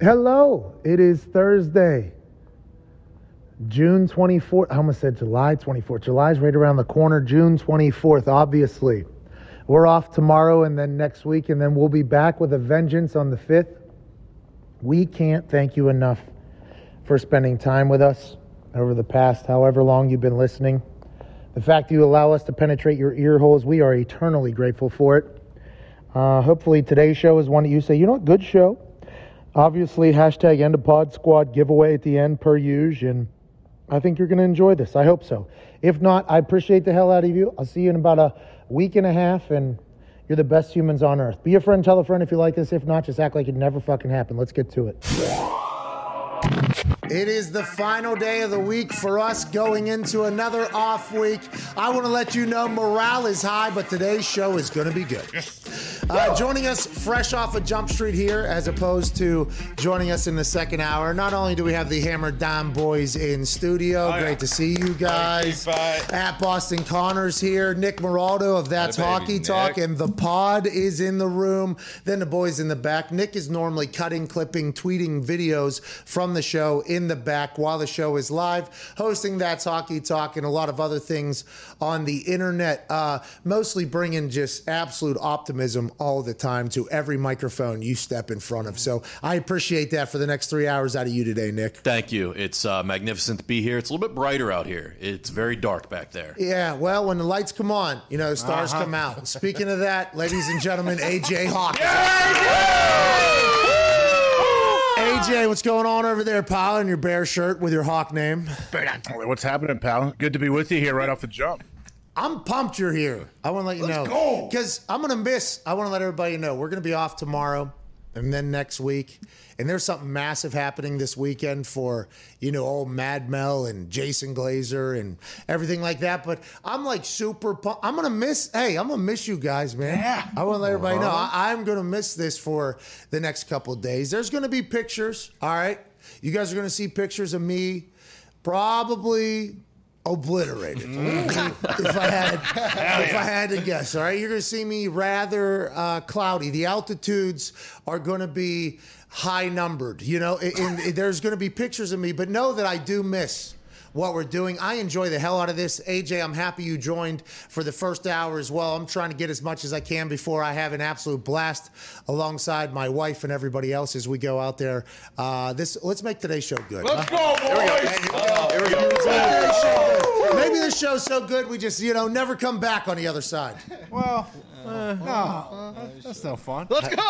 Hello, it is Thursday, June 24th. I almost said July 24th. July's right around the corner, June 24th, obviously. We're off tomorrow and then next week, and then we'll be back with a vengeance on the 5th. We can't thank you enough for spending time with us over the past however long you've been listening. The fact you allow us to penetrate your ear holes, we are eternally grateful for it. Uh, hopefully, today's show is one that you say, you know what, good show. Obviously, hashtag end of pod squad giveaway at the end, per usual. And I think you're going to enjoy this. I hope so. If not, I appreciate the hell out of you. I'll see you in about a week and a half, and you're the best humans on earth. Be a friend, tell a friend if you like this. If not, just act like it never fucking happened. Let's get to it. It is the final day of the week for us going into another off week. I want to let you know morale is high, but today's show is going to be good. Uh, joining us fresh off of Jump Street here, as opposed to joining us in the second hour. Not only do we have the Hammer Down boys in studio, Oh, great yeah. to see you guys. Bye. At Boston Connors here, Nick Moraldo of That's baby, Hockey Talk, and the pod is in the room. Then the boys in the back. Nick is normally cutting, clipping, tweeting videos from the show in the back while the show is live, hosting That's Hockey Talk and a lot of other things on the internet. Uh, mostly bringing just absolute optimism all the time to every microphone you step in front of. So I appreciate that for the next three hours out of you today, Nick. Thank you. It's uh, magnificent to be here. It's a little bit brighter out here. It's very dark back there. Yeah, well, when the lights come on, you know, the stars come out. Speaking of that, ladies and gentlemen, AJ Hawk. AJ, what's going on over there, pal, in your bear shirt with your Hawk name? What's happening, pal? Good to be with you here right off the jump. I'm pumped you're here. I want to let you know. go. Because I'm going to miss, I want to let everybody know, we're going to be off tomorrow and then next week. And there's something massive happening this weekend for, you know, old Mad Mel and Jason Glazer and everything like that. But I'm like super pumped. I'm going to miss, hey, I'm going to miss you guys, man. Yeah. I want to let everybody know. I, I'm going to miss this for the next couple of days. There's going to be pictures, all right? You guys are going to see pictures of me probably obliterated. if I had if I had to guess, all right, you're going to see me rather uh, cloudy. The altitudes are going to be high numbered. You know, and, and there's going to be pictures of me, but know that I do miss. What we're doing. I enjoy the hell out of this. AJ, I'm happy you joined for the first hour as well. I'm trying to get as much as I can before I have an absolute blast alongside my wife and everybody else as we go out there. Uh, this let's make today's show good. Let's go, boys! Here we go. Maybe this show's so good we just, you know, never come back on the other side. Well, uh, no, that's no fun. Let's go.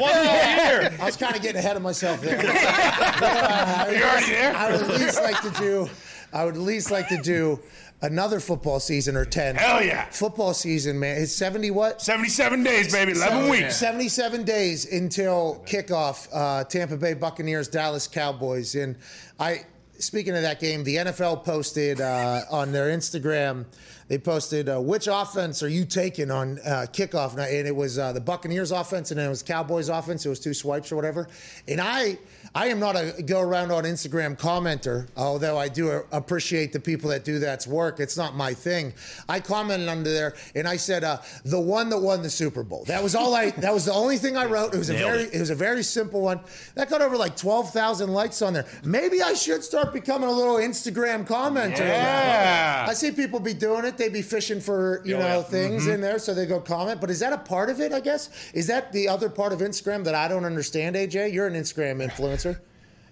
One year. I was kind of getting ahead of myself there. You're already there. I would at least like to do. I would at least like to do another football season or ten. Hell yeah. Football season, man. It's seventy what? 77 days, baby. 11 weeks. 77 days until kickoff. Uh, Tampa Bay Buccaneers, Dallas Cowboys. And I, speaking of that game, the NFL posted uh, on their Instagram. They posted uh, which offense are you taking on uh, kickoff night, and it was uh, the Buccaneers offense, and then it was Cowboys offense. It was two swipes or whatever. And I, I am not a go around on Instagram commenter, although I do appreciate the people that do that's work. It's not my thing. I commented under there, and I said uh, the one that won the Super Bowl. That was all I. That was the only thing I wrote. It was a very, it. it was a very simple one. That got over like twelve thousand likes on there. Maybe I should start becoming a little Instagram commenter. Yeah. I see people be doing it. They be fishing for you know yeah. things in there, so they go comment. But is that a part of it? I guess is that the other part of Instagram that I don't understand. AJ, you're an Instagram influencer.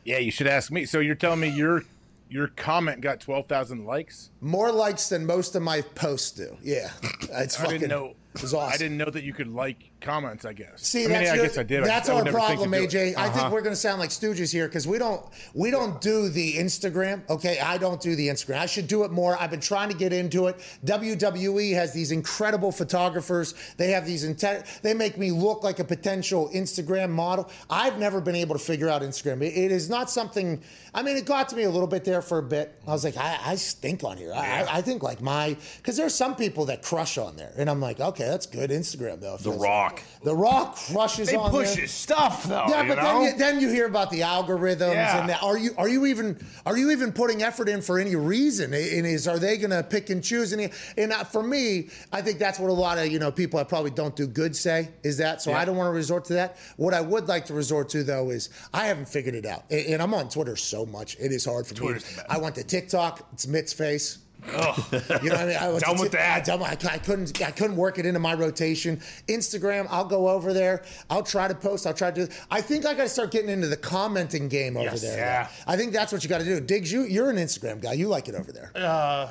Yeah, you should ask me. So you're telling me your your comment got 12,000 likes? More likes than most of my posts do. Yeah, it's I fucking. didn't know. It was awesome. I didn't know that you could like comments. I guess. See, I mean, that's I your- guess I did. That's I our problem, to do it. AJ. I think Uh-huh. we're going to sound like stooges here because we don't we don't do the Instagram. Okay, I don't do the Instagram. I should do it more. I've been trying to get into it. WWE has these incredible photographers. They have these inte- they make me look like a potential Instagram model. I've never been able to figure out Instagram. It- it is not something. I mean, it got to me a little bit there for a bit. I was like, I, I stink on here. I, I think like my because there's some people that crush on there, and I'm like, okay. Okay, that's good Instagram though. The Rock. The Rock crushes They on push there. his stuff though. Yeah, but know? then you, then you hear about the algorithms Yeah. and that. Are you are you even are you even putting effort in for any reason? And is are they going to pick and choose? And and uh, for me, I think that's what a lot of you know people that probably don't do good say is that. So I don't want to resort to that. What I would like to resort to though is I haven't figured it out, and, and I'm on Twitter so much it is hard for Twitter's me. I went to TikTok. It's Mitt's face. Ugh. You know what I mean? I went Done with that. done I, I couldn't. I couldn't work it into my rotation. Instagram. I'll go over there. I'll try to post. I'll try to. do I think I got to start getting into the commenting game over Yes. there. Yeah. I think that's what you got to do. Diggs, you you're an Instagram guy. You like it over there. Uh,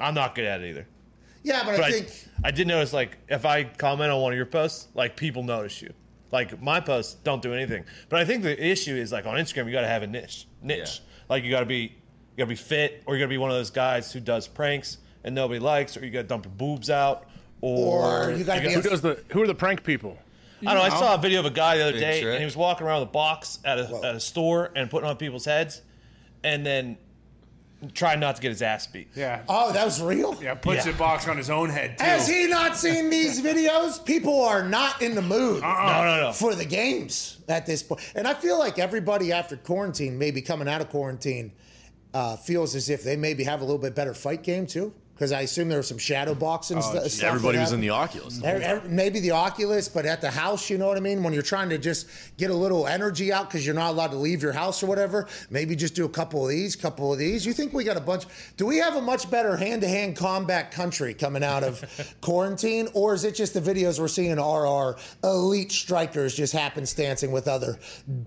I'm not good at it either. Yeah, but, But I I, think. I did notice, like, if I comment on one of your posts, like, people notice you. Like, my posts don't do anything. But I think the issue is, like, on Instagram, you got to have a niche. Niche. Like, you got to be, you got to be fit, or you got to be one of those guys who does pranks and nobody likes, or you got to dump your boobs out, or, Or you gotta be Who a- does the? Who are the prank people? I don't know. I saw a video of a guy the other day, trick. and he was walking around with a box at a, at a store and putting on people's heads, and then trying not to get his ass beat. Yeah. Oh, that was real. Yeah, puts Yeah. a box on his own head too. Has he not seen these videos? People are not in the mood uh-uh. No, no, no. for the games at this point. And I feel like everybody after quarantine, maybe coming out of quarantine, uh, feels as if they maybe have a little bit better fight game too. Because I assume there was some shadow boxing stu- stuff. Everybody was in the Oculus. Er- er- Maybe the Oculus, but at the house, you know what I mean? When you're trying to just get a little energy out because you're not allowed to leave your house or whatever, maybe just do a couple of these, couple of these. You think we got a bunch? Do we have a much better hand to hand combat country coming out of quarantine? Or is it just the videos we're seeing are our elite strikers just happenstancing with other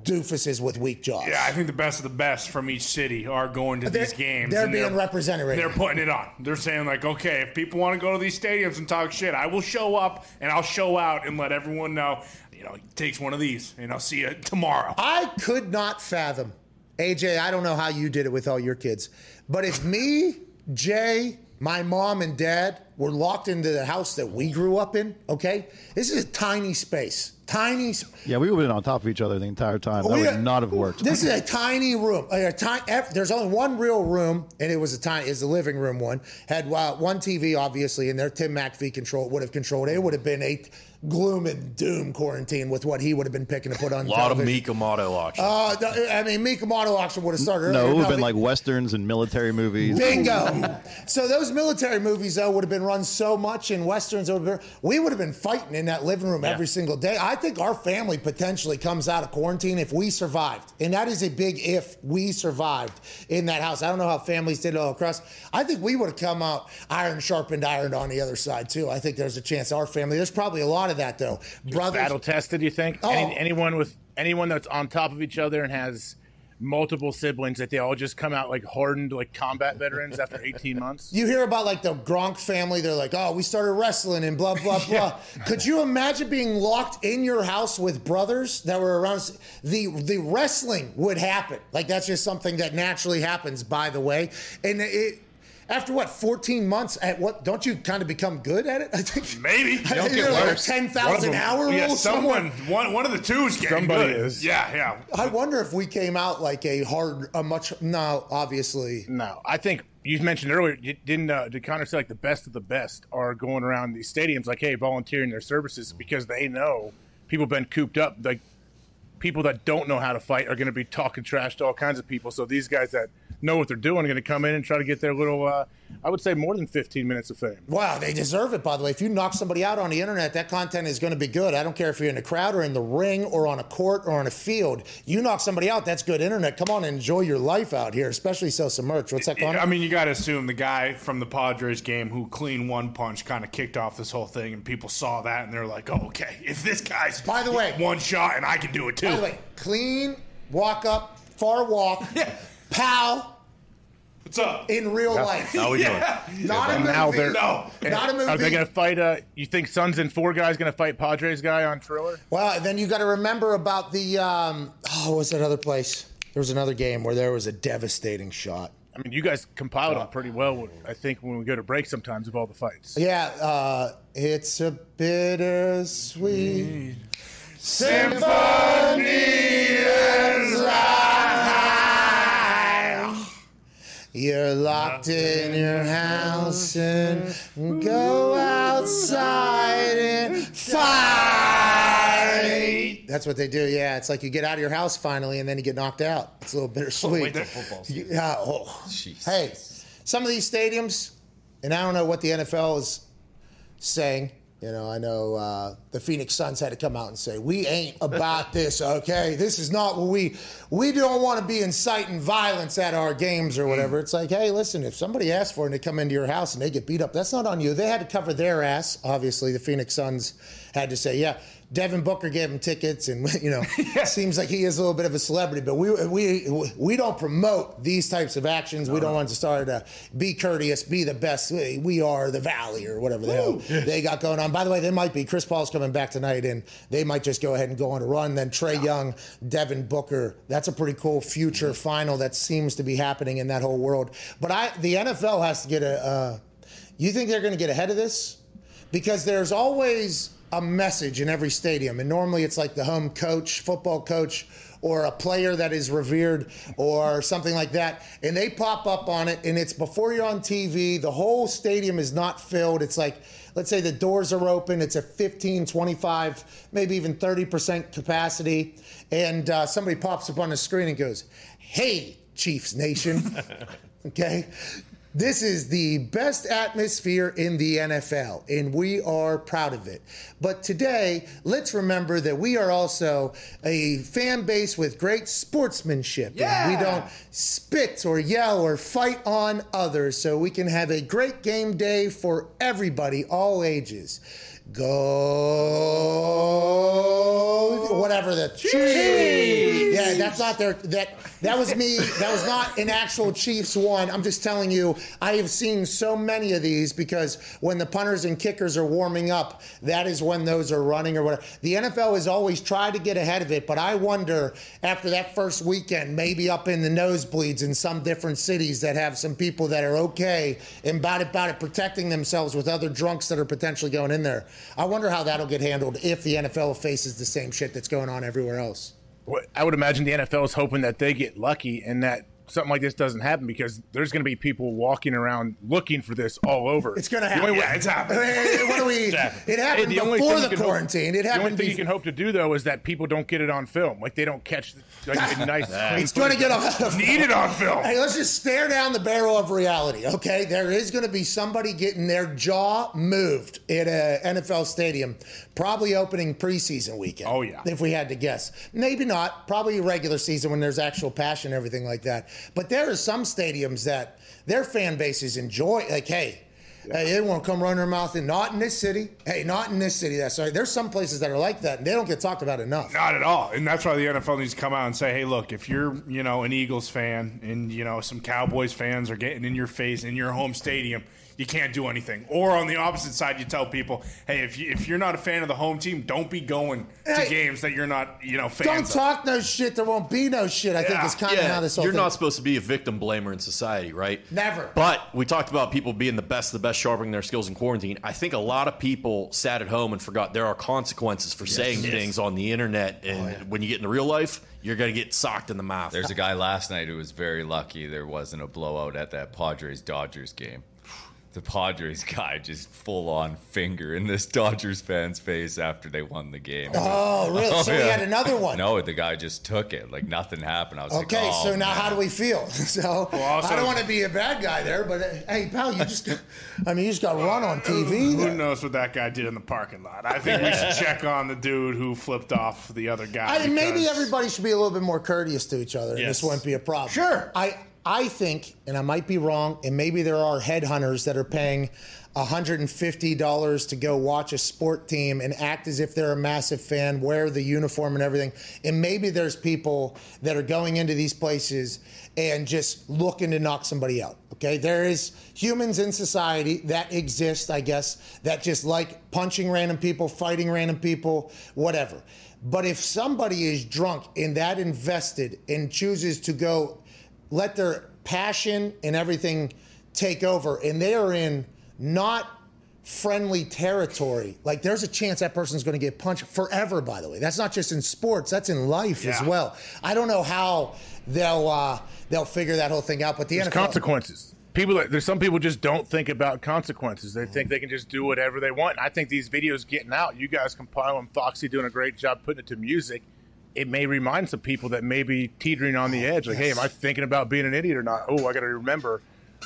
doofuses with weak jaws? Yeah, I think the best of the best from each city are going to They're- these games. they're and being represented right They're now. putting it on. They're saying like, okay, if people want to go to these stadiums and talk shit, I will show up and I'll show out and let everyone know. You know, takes one of these, and I'll see you tomorrow. I could not fathom, AJ. I don't know how you did it with all your kids, but if me, Jay, my mom, and dad were locked into the house that we grew up in, okay, this is a tiny space. Tiny. sp- Yeah, we would have been on top of each other the entire time. That We- would not have worked. This is a tiny room. A, tiny, there's only one real room, and it was a tiny. Is the living room one had uh, one TV, obviously, and there Tim McAfee control would have controlled. It would have been a gloom and doom quarantine with what he would have been picking to put on. A lot of television. Mecum Auto auction. Uh, I mean, Mecum Auto Auction would have started. no, earlier. it would have been like westerns and military movies. Bingo. so those military movies though would have been run so much in westerns. over. we would have been fighting in that living room every single day. I think our family potentially comes out of quarantine if we survived, and that is a big if we survived in that house. I don't know how families did it all across. I think we would have come out iron sharpened iron on the other side too. I think there's a chance our family. There's probably a lot of that though. Brothers. Battle tested. You think? Oh. Any, anyone with anyone that's on top of each other and has multiple siblings that they all just come out like hardened like combat veterans after 18 months. You hear about like the Gronk family. They're like, oh, we started wrestling and blah, blah, blah. Could you imagine being locked in your house with brothers that were around? The, the wrestling would happen. Like, that's just something that naturally happens, by the way. And it, after what, 14 months at what, don't you kind of become good at it? I think Maybe. I Don't think get like worse. 10,000 hour Yeah, rule someone, somewhere. one, one of the two is getting Somebody good. is. Yeah, yeah. I wonder if we came out like a hard, a much, no, obviously. No, I think you mentioned earlier. you- Didn't uh, did Connor say like the best of the best are going around these stadiums like, hey, volunteering their services because they know people have been cooped up. Like people that don't know how to fight are going to be talking trash to all kinds of people. So these guys that know what they're doing are going to come in and try to get their little. Uh, I would say more than 15 minutes of fame. Wow, they deserve it, by the way. If you knock somebody out on the internet, that content is going to be good. I don't care if you're in the crowd or in the ring or on a court or on a field. You knock somebody out, that's good internet. Come on enjoy your life out here, especially sell some merch. What's that, Connor? I mean, you got to assume the guy from the Padres game who clean one punch kind of kicked off this whole thing, and people saw that and they're like, "Oh, okay, if this guy's By the way- one shot and I can do it too." by the way, clean, walk up, far walk, pal what's up? in real life. How we doing? Not a movie. now they're No. Not a movie. Are they going to fight? Uh, you think Sons and Four guys going to fight Padres guy on Triller? Well, then you got to remember about the, um, oh, what's that other place? There was another game where there was a devastating shot. I mean, you guys compiled them pretty well. I think when we go to break sometimes of all the fights. Yeah, uh, it's a bittersweet symphony as You're locked in your house and go outside and fight. That's what they do. Yeah, it's like you get out of your house finally, and then you get knocked out. It's a little bittersweet. Yeah. Oh. Jeez. Hey, some of these stadiums, and I don't know what the NFL is saying. You know, I know uh, the Phoenix Suns had to come out and say, "We ain't about this, okay? This is not what we we don't want to be inciting violence at our games or whatever." It's like, hey, listen, if somebody asks for it and they come into your house and they get beat up, that's not on you. They had to cover their ass. Obviously, the Phoenix Suns had to say, "Yeah." Devin Booker gave him tickets, and you know, seems like he is a little bit of a celebrity. But we we we don't promote these types of actions. We don't want to start to be courteous, be the best. We are the Valley or whatever the hell they got going on. By the way, they might be. Chris Paul's coming back tonight, and they might just go ahead and go on a run. Then Trae Young, Devin Booker. That's a pretty cool future final that seems to be happening in that whole world. But I, the NFL has to get a. Uh, you think they're going to get ahead of this? Because there's always a message in every stadium, and normally it's like the home coach, football coach, or a player that is revered, or something like that, and they pop up on it, and it's before you're on TV. The whole stadium is not filled. It's like, let's say the doors are open. It's a 15, 25, maybe even 30% capacity, and uh, somebody pops up on the screen and goes, "Hey, Chiefs Nation." okay. This is the best atmosphere in the NFL, and we are proud of it. But today, let's remember that we are also a fan base with great sportsmanship. And we don't spit or yell or fight on others, so we can have a great game day for everybody, all ages. Go whatever the Chiefs. Yeah, that's not their that that was me. That was not an actual Chiefs one. I'm just telling you, I have seen so many of these because when the punters and kickers are warming up, that is when those are running or whatever. The NFL has always tried to get ahead of it, but I wonder after that first weekend, maybe up in the nosebleeds in some different cities that have some people that are okay and about it, about it protecting themselves with other drunks that are potentially going in there. I wonder how that'll get handled if the NFL faces the same shit that's going on everywhere else. I would imagine the NFL is hoping that they get lucky and that something like this doesn't happen because there's going to be people walking around looking for this all over. It's going to happen. way- Yeah, it's happening. what do we? It Hey, happened the before the can hope- quarantine. it The only happened. thing you can hope to do though is that people don't get it on film. Like they don't catch like a nice. clean It's going to get footage. on. Need it on film. Hey, let's just stare down the barrel of reality, okay? There is going to be somebody getting their jaw moved at a NFL stadium, probably opening preseason weekend. Oh, yeah. If we had to guess. Maybe not. Probably regular season when there's actual passion and everything like that. But there are some stadiums that their fan bases enjoy. Like, hey, Hey, they won't come run their mouth in. Not in this city. Hey, not in this city. That's right. There's some places that are like that, and they don't get talked about enough. Not at all. And that's why the NFL needs to come out and say, hey, look, if you're, you know, an Eagles fan and, you know, some Cowboys fans are getting in your face in your home stadium, you can't do anything. Or on the opposite side, you tell people, hey, if, you, if you're not a fan of the home team, don't be going to Hey. games that you're not, you know, fans Don't of. talk no shit. There won't be no shit. I think Yeah. is kind of how this whole you're thing. not supposed to be a victim blamer in society, right? Never. But we talked about people being the best of the best, sharpening their skills in quarantine. I think a lot of people sat at home and forgot there are consequences for saying things on the internet, oh, and when you get into real life, you're going to get socked in the mouth. There's a guy last night who was very lucky there wasn't a blowout at that Padres Dodgers game. The Padres guy just full on finger in this Dodgers fan's face after they won the game. Oh, really? Oh, so we had another one. No, the guy just took it like nothing happened. I was like, Okay, oh, so now man. how do we feel? So also- I don't want to be a bad guy there, but uh, hey, pal, you just, I mean, you just got run on TV. Who knows what that guy did in the parking lot? I think we should check on the dude who flipped off the other guy. I, maybe everybody should be a little bit more courteous to each other. and Yes. This wouldn't be a problem. Sure. I I think, and I might be wrong, and maybe there are headhunters that are paying $150 to go watch a sport team and act as if they're a massive fan, wear the uniform and everything. And maybe there's people that are going into these places and just looking to knock somebody out. Okay, there is humans in society that exist, I guess, that just like punching random people, fighting random people, whatever. But if somebody is drunk and that invested and chooses to go let their passion and everything take over, and they are in not friendly territory, like there's a chance that person's going to get punched forever. By the way, that's not just in sports; that's in life as well. I don't know how they'll uh, they'll figure that whole thing out, but the There's NFL consequences. people that there's some people just don't think about consequences. They think they can just do whatever they want. And I think these videos getting out, you guys compile them. Foxy doing a great job putting it to music. It may remind some people that may be teetering on the oh, edge. Like, hey, am I thinking about being an idiot or not? Oh, I got to remember.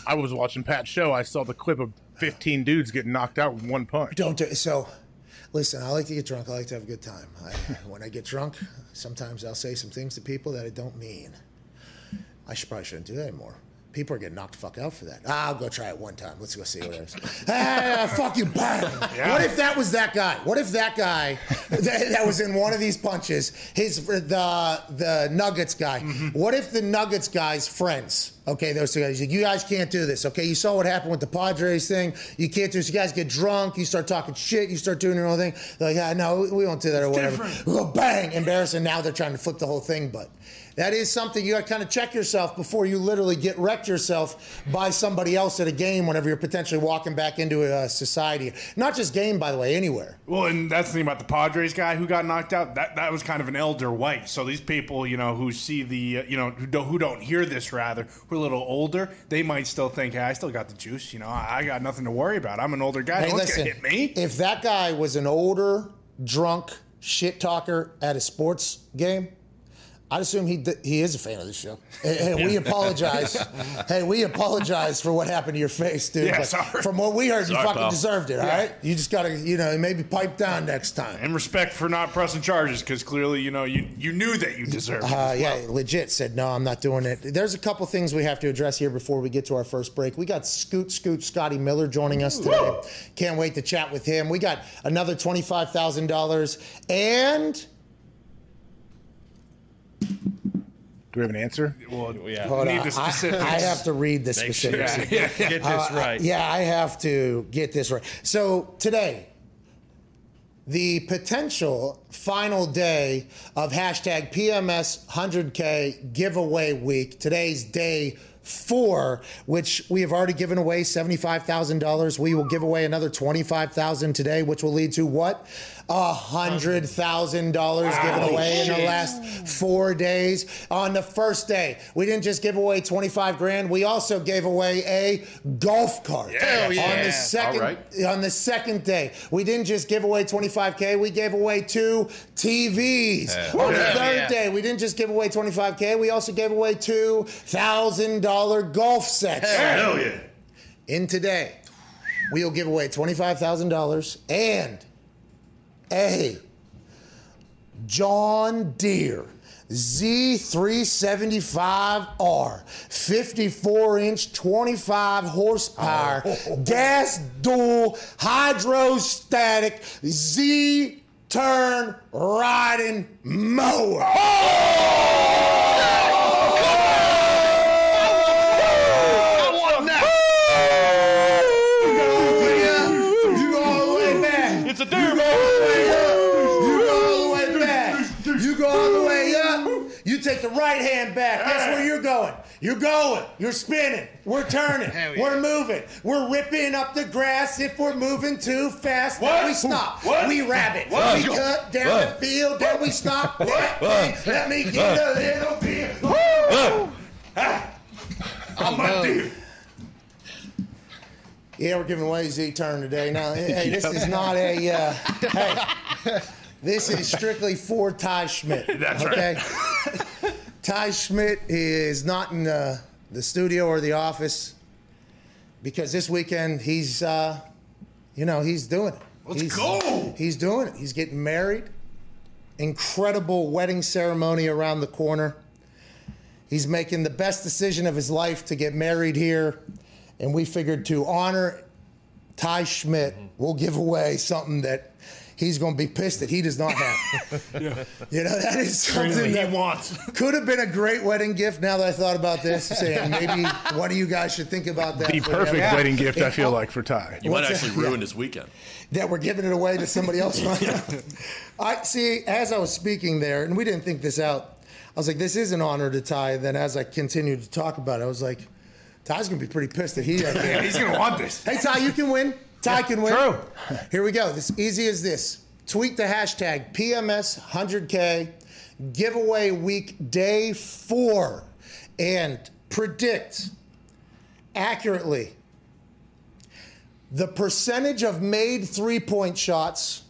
I was watching Pat's show. I saw the clip of 15 dudes getting knocked out with one punch. Don't do so. Listen, I like to get drunk. I like to have a good time. I, when I get drunk, sometimes I'll say some things to people that I don't mean. I should probably shouldn't do that anymore. People are getting knocked the fuck out for that. I'll go try it one time. Let's go see what it is. ah, fuck you, bang. What if that was that guy? What if that guy that, that was in one of these punches, his the the Nuggets guy? What if the Nuggets guy's friends? Okay, those two guys. Like, You guys can't do this. Okay, you saw what happened with the Padres thing. You can't do this. You guys get drunk. You start talking shit. You start doing your own thing. They're like, ah, no, we won't do that or whatever. We go bang, embarrassing. Now they're trying to flip the whole thing, but. That is something you got to kind of check yourself before you literally get wrecked yourself by somebody else at a game whenever you're potentially walking back into a society. Not just game, by the way, anywhere. Well, and that's the thing about the Padres guy who got knocked out. That that was kind of an elder white. So these people, you know, who see the, uh, you know, who don't, who don't hear this rather, who a little older, they might still think, hey, I still got the juice. You know, I, got nothing to worry about. I'm an older guy. Hey, no listen, hit me. if that guy was an older, drunk shit talker at a sports game, I'd assume he he is a fan of the show. And, and we apologize. hey, we apologize for what happened to your face, dude. Yeah, sorry. From what we heard, you fucking pal. deserved it. All right, you just gotta, you know, maybe pipe down next time. And respect for not pressing charges because clearly, you know, you you knew that you deserved it. Uh, as well. yeah, legit said no. I'm not doing it. There's a couple things we have to address here before we get to our first break. We got Scoot Scoot Scotty Miller joining us today. Can't wait to chat with him. We got another twenty five thousand dollars and Do we have an answer? Well, Yeah. hold need on. the I, specifics. I have to read the Make sure specifics. you get this uh, right. Yeah, I have to get this right. So today, the potential final day of hashtag PMS 100K giveaway week. Today's day four, which we have already given away $75,000. We will give away another 25,000 today, which will lead to what? A hundred thousand dollars given away in the last four days. On the first day, we didn't just give away twenty-five grand. We also gave away a golf cart. Hell yeah. On the second, right. on the second day, we didn't just give away 25k. We gave away two TVs. On the third day, we didn't just give away 25k. We also gave away two thousand dollar golf sets. Hell yeah. In today, we'll give away $25,000 and a John Deere Z375R, 54 inch, 25 horsepower, oh. gas dual, hydrostatic, Z turn riding mower. You take the right hand back. That's where you're going? You're going. You're spinning. We're turning. We're moving. We're ripping up the grass. If we're moving too fast, then we stop. We rabbit. We cut down the field. Then we stop. Let me, let me get a little bit. I'm my dude. Yeah, we're giving away Z turn today. Now, hey, this is not a. Uh, hey, this is strictly for Ty Schmidt. That's okay? Ty Schmidt is not in the, the studio or the office because this weekend he's, uh, you know, he's doing it. Let's he's, go. He's doing it. He's getting married. Incredible wedding ceremony around the corner. He's making the best decision of his life to get married here. And we figured to honor Ty Schmidt, we'll give away something that he's going to be pissed that he does not have. You know, that is something He that wants. could have been a great wedding gift now that I thought about this. Saying maybe one of you guys should think about that. The perfect him. wedding gift, I feel like, for Ty. You might What's actually that? ruin Yeah. his weekend. that we're giving it away to somebody else. I see. As I was speaking there, and we didn't think this out. I was like, "This is an honor to Ty." Then, as I continued to talk about it, I was like, "Ty's gonna be pretty pissed that he." Yeah, he's gonna want this. hey, Ty, you can win. Ty can win. True. Here we go. This easy as this. Tweet the hashtag PMS100K giveaway week day four and predict accurately the percentage of made three point shots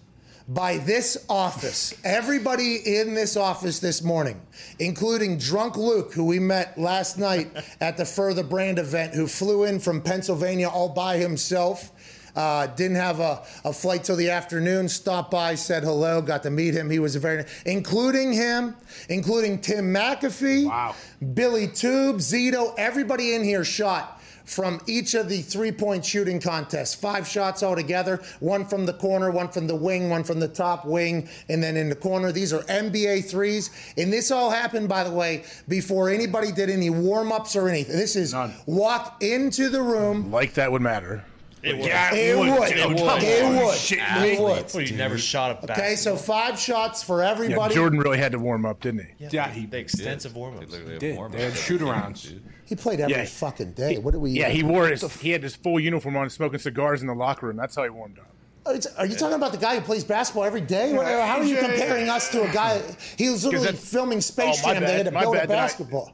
by this office, everybody in this office this morning, including Drunk Luke, who we met last night at the Further Brand event, who flew in from Pennsylvania all by himself. Uh, didn't have a, a flight till the afternoon. Stopped by, said hello, got to meet him. He was a very, including him, including Tim McAfee, Wow. Billy Tube, Zito, everybody in here shot from each of the three point shooting contests. Five shots altogether one from the corner, one from the wing, one from the top wing, and then in the corner. These are NBA threes. And this all happened, by the way, before anybody did any warm ups or anything. This is None. walk into the room. Like that would matter. It would. Yeah, It would. dude, It come would. on. It would. Shit, It would. Well, you never shot a basketball. Okay, so five shots for Yeah, everybody. Jordan really had to warm up, didn't he? Yeah, he the extensive warm ups. Literally a did. warm-up They had every shoot arounds. He played every Yeah. fucking day. What do we? Yeah, he wore his. He had his full uniform on, smoking cigars in the locker room. That's how he warmed up. Are you- Are talking about the guy who plays basketball every day? What- How are you Yeah. comparing us to a guy? He was literally filming Space Oh, my Jam. They had to bad, my build a bad I- basketball.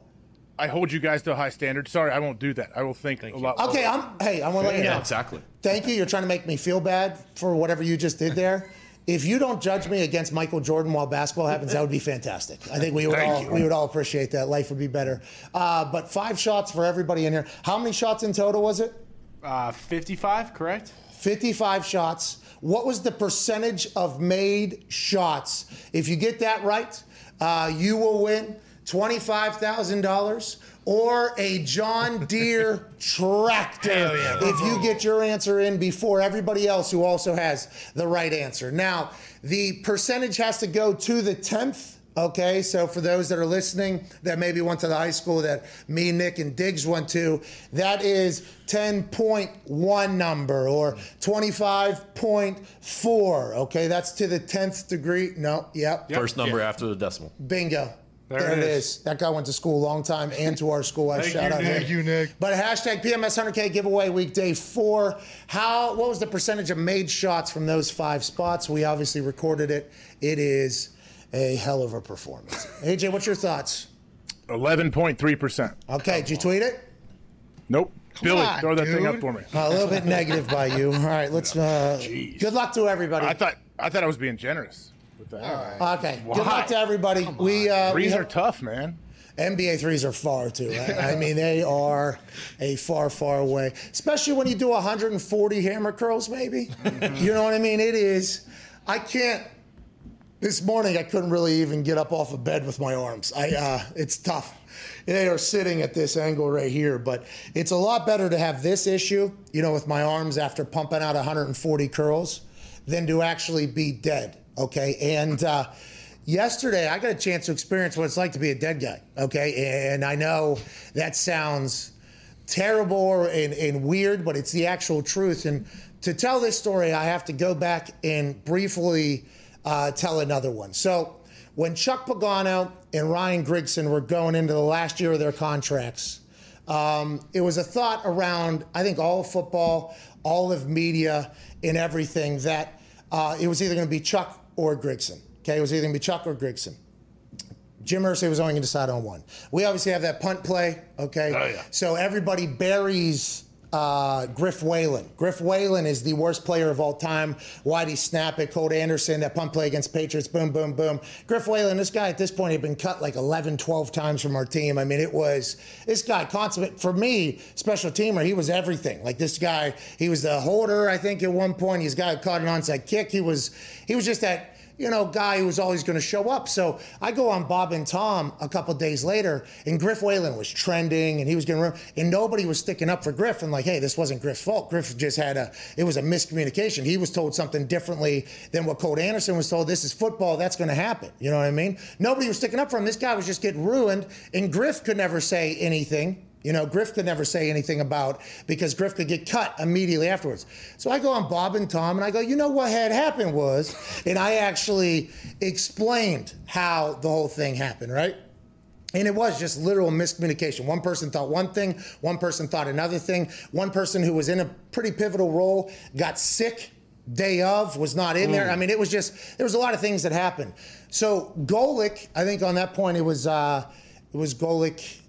I hold you guys to a high standard. Sorry, I won't do that. I will think a lot. Okay, I'm. Hey, I want to let you know. Yeah, exactly. Thank you. You're trying to make me feel bad for whatever you just did there. If you don't judge me against Michael Jordan while basketball happens, that would be fantastic. I think we would Thank all you. we would all appreciate that. Life would be better. Uh, but five shots for everybody in here. How many shots in total was it? uh, 55, correct? 55 shots. What was the percentage of made shots? If you get that right, uh, you will win $25,000 or a John Deere tractor if you get your answer in before everybody else who also has the right answer. Now, the percentage has to go to the 10th. Okay, so for those that are listening that maybe went to the high school that me, Nick, and Diggs went to, that is 10.1 number or 25.4. Okay, that's to the 10th degree. No, yep. First number after the decimal. Bingo. There, There it it is. is. That guy went to school a long time and to our school. I shout out Nick. him. Thank you, Nick. But hashtag PMS 100K giveaway week day four. How? What was the percentage of made shots from those five spots? We obviously recorded it. It is a hell of a performance. AJ, what's your thoughts? Eleven point three percent. Okay, did you tweet it? Nope. Billy, on, throw that thing up for me. a little bit negative by you. All right, let's. Uh, good luck to everybody. I thought I thought I was being generous with that. Okay, good luck to everybody. We uh, we Threes have- are tough, man. NBA threes are far too. I, I mean, they are a far, far away. Especially when you do 140 hammer curls, maybe. you know what I mean? It is. I can't. This morning, I couldn't really even get up off of bed with my arms. I. Uh, it's tough. They are sitting at this angle right here, but it's a lot better to have this issue, you know, with my arms after pumping out 140 curls, than to actually be dead. Okay, and. Uh, Yesterday, I got a chance to experience what it's like to be a dead guy. Okay, and I know that sounds terrible and, and weird, but it's the actual truth. And to tell this story, I have to go back and briefly uh, tell another one. So, when Chuck Pagano and Ryan Grigson were going into the last year of their contracts, um, it was a thought around, I think, all of football, all of media, and everything that uh, it was either going to be Chuck or Grigson. Okay, it was either going to be Chuck or Grigson. Jim Irsay was only going to decide on one. We obviously have that punt play, okay? Oh, yeah. So everybody buries uh, Griff Whalen. Griff Whalen is the worst player of all time. Whitey snap it, Colt Anderson, that punt play against Patriots, boom, boom, boom. Griff Whalen, this guy at this point had been cut like 11, 12 times from our team. I mean, it was, this guy, consummate, for me, special teamer, he was everything. Like this guy, he was the holder, I think, at one point. He's got caught an onside kick. He was, he was just that you know, guy who was always going to show up. So I go on Bob and Tom a couple days later, and Griff Whalen was trending, and he was getting, and nobody was sticking up for Griff, and like, hey, this wasn't Griff's fault. Griff just had a, it was a miscommunication. He was told something differently than what Colt Anderson was told. This is football. That's going to happen. You know what I mean? Nobody was sticking up for him. This guy was just getting ruined, and Griff could never say anything. You know, Griff could never say anything about because Griff could get cut immediately afterwards. So I go on Bob and Tom and I go, you know what had happened was, and I actually explained how the whole thing happened, right? And it was just literal miscommunication. One person thought one thing, one person thought another thing. One person who was in a pretty pivotal role got sick day of, was not in there. I mean, it was just there was a lot of things that happened. So Golic, I think on that point it was uh, it was Golic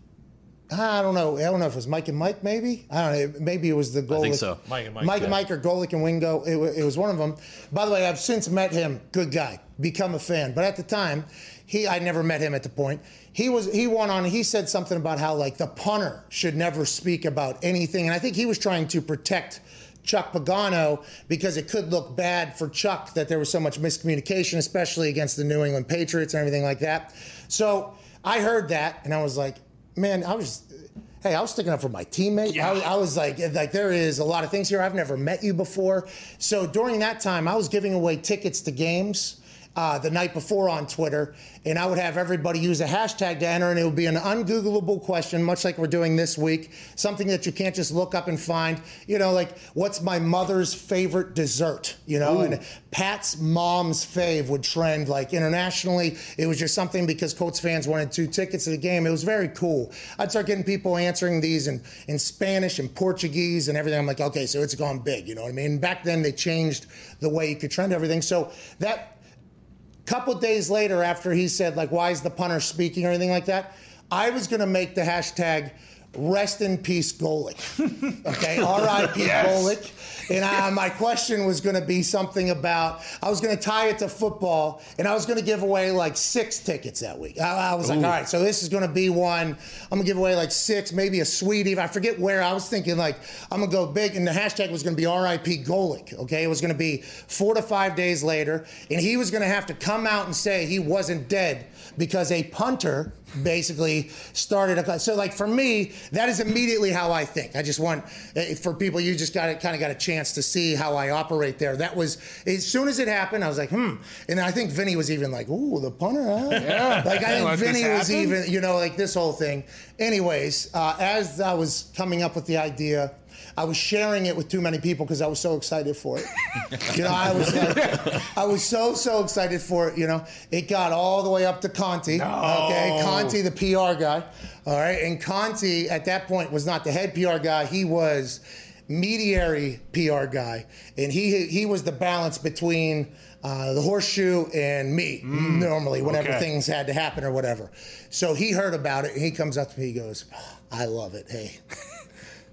I don't know. I don't know if it was Mike and Mike. Maybe I don't know. Maybe it was the Golic. think so. Mike and Mike, Mike yeah. and Mike or Golic and Wingo. It, it was one of them. By the way, I've since met him. Good guy. Become a fan. But at the time, he I never met him at the point. He was he went on. He said something about how like the punter should never speak about anything, and I think he was trying to protect. Chuck Pagano because it could look bad for Chuck that there was so much miscommunication, especially against the New England Patriots and everything like that. So I heard that and I was like, man, I was. Hey, I was sticking up for my teammate. I, I was like, like there is a lot of things here. I've never met you before. So during that time, I was giving away tickets to games uh, the night before on Twitter, and I would have everybody use a hashtag to enter, and it would be an ungoogleable question, much like we're doing this week, something that you can't just look up and find. You know, like what's my mother's favorite dessert? You know, and Pat's mom's fave would trend like internationally. It was just something because Colts fans wanted two tickets to the game. It was very cool. I'd start getting people answering these in, in Spanish and Portuguese and everything. I'm like, okay, so it's gone big. You know what I mean? Back then, they changed the way you could trend everything. So that couple days later after he said like why is the punter speaking or anything like that? I was going to make the hashtag rest in peace golic okay rip golic and I, my question was going to be something about i was going to tie it to football and i was going to give away like six tickets that week. I, I was like all right so this is going to be one. I'm going to give away like six maybe a sweetie. I forget where i was thinking like i'm going to go big and the hashtag was going to be rip golic okay? It was going to be four to five days later and he was going to have to come out and say he wasn't dead because a punter basically started a so like for me that is immediately how i think. I just want eh, for people you just got kind of got a chance to see how i operate there. That was as soon as it happened i was like hmm. And i think vinny was even like ooh the punter huh? Yeah. like i think vinny was even you know like this whole thing. Anyways uh, as i was coming up with the idea I was sharing it with too many people because I was so excited for it. you know, I was like, I was so so excited for it. You know, it got all the way up to Conti. Okay, Conti, the PR guy. All right, and Conti at that point was not the head PR guy. He was mediary PR guy, and he he was the balance between. Uh, the horseshoe and me normally whenever okay. things had to happen or whatever so he heard about it and he comes up to me he goes i love it hey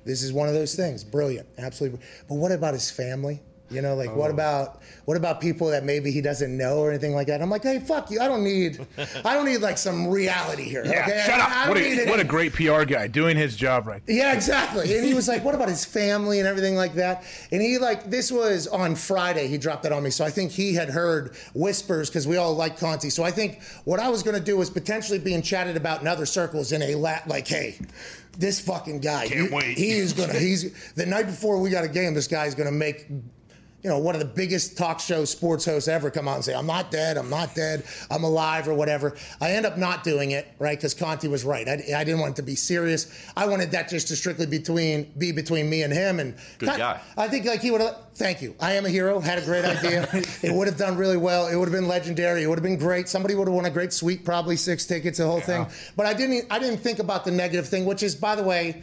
this is one of those things. Brilliant, absolutely. But what about his family? You know, like what oh. about what about people that maybe he doesn't know or anything like that? I'm like, hey, fuck you. I don't need, I don't need like some reality here. Yeah, okay? shut I, up. I what, a, what a great PR guy doing his job right there. Yeah, exactly. And he was like, "What about his family and everything like that?" And he like this was on Friday. He dropped that on me, so I think he had heard whispers because we all like Conti. So I think what I was going to do was potentially being chatted about in other circles in a lat like, "Hey, this fucking guy, Can't you- wait." he is gonna. He's the night before we got a game. This guy's gonna make." You know, one of the biggest talk show sports hosts ever come out and say, I'm not dead, I'm not dead, I'm alive, or whatever. I end up not doing it, right? Because Conti was right. I, I didn't want it to be serious. I wanted that just to strictly between be between me and him. And Good guy. I think like he would have. Thank you. I am a hero. Had a great idea. it would have done really well. It would have been legendary. It would have been great. Somebody would have won a great suite, probably six tickets, the whole thing. But I didn't. I didn't think about the negative thing, which is, by the way,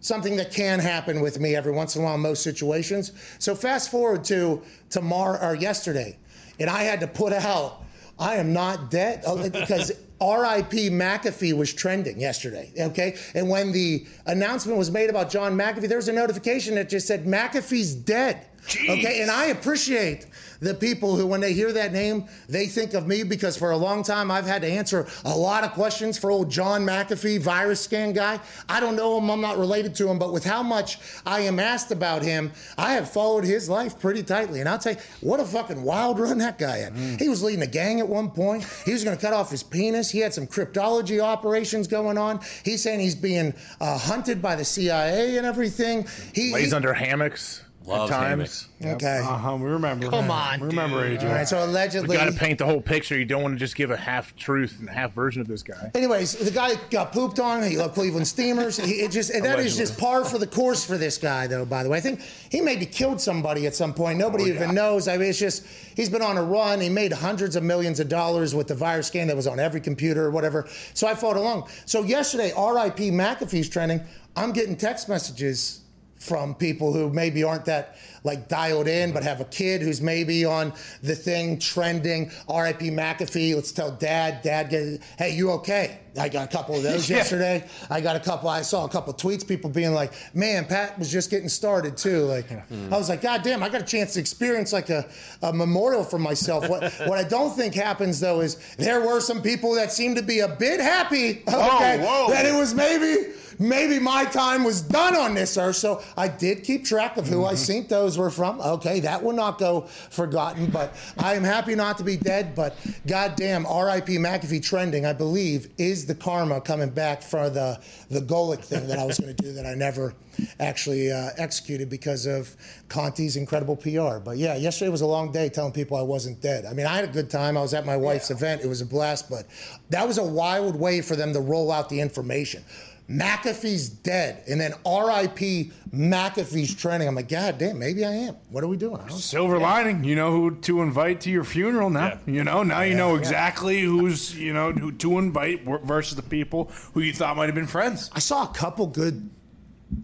something that can happen with me every once in a while in most situations. So fast forward to tomorrow or yesterday, and I had to put out, I am not dead uh, because R.I.P. McAfee was trending yesterday. Okay, and when the announcement was made about John McAfee, there was a notification that just said McAfee's dead. Okay, and I appreciate the people who, when they hear that name, they think of me because for a long time I've had to answer a lot of questions for old John McAfee, virus scan guy. I don't know him, I'm not related to him, but with how much I am asked about him, I have followed his life pretty tightly. And I'll tell you, what a fucking wild run that guy had. He was leading a gang at one point. He was going to cut off his penis. He had some cryptology operations going on. He's saying he's being uh, hunted by the CIA and everything. He, Lays he- under hammocks Loves at times. hammocks. Okay. Uh huh. We remember. Come on, We remember dude. Adrian. All right, so We allegedly. got to paint the whole picture. You don't want to just give a half truth and half version of this guy. Anyways, the guy got pooped on. He loved Cleveland Steamers. He, it just that is just par for the course for this guy, though. By the way, I think he maybe killed somebody at some point. Nobody even knows. I mean, it's just he's been on a run. He made hundreds of millions of dollars with the virus scan that was on every computer or whatever. So I followed along. So yesterday, R.I.P. McAfee's trending. I'm getting text messages from people who maybe aren't that like dialed in, but have a kid who's maybe on the thing trending. R.I.P. McAfee. Let's tell Dad. Dad, get, hey, you okay? I got a couple of those Yeah. yesterday. I got a couple. I saw a couple tweets. People being like, "Man, Pat was just getting started too." Like, I was like, "God damn!" I got a chance to experience like a, a memorial for myself. What what I don't think happens though is there were some people that seemed to be a bit happy. Oh, okay, whoa. that it was maybe maybe my time was done on this earth. So I did keep track of who I think those were from. Okay, that will not go forgotten. But I am happy not to be dead. But goddamn, R.I.P. McAfee trending. I believe is the karma coming back for the the Golic thing that I was going to do that I never actually uh, executed because of Conti's incredible PR. But yeah, yesterday was a long day telling people I wasn't dead. I mean, I had a good time. I was at my wife's event. It was a blast, but that was a wild way for them to roll out the information. McAfee's dead, and then R.I.P. McAfee's trending. I'm like, God damn, maybe I am. What are we doing? I don't- Silver lining, you know who to invite to your funeral now. You know now you know exactly who's you know who to invite versus the people who you thought might have been friends. I saw a couple good,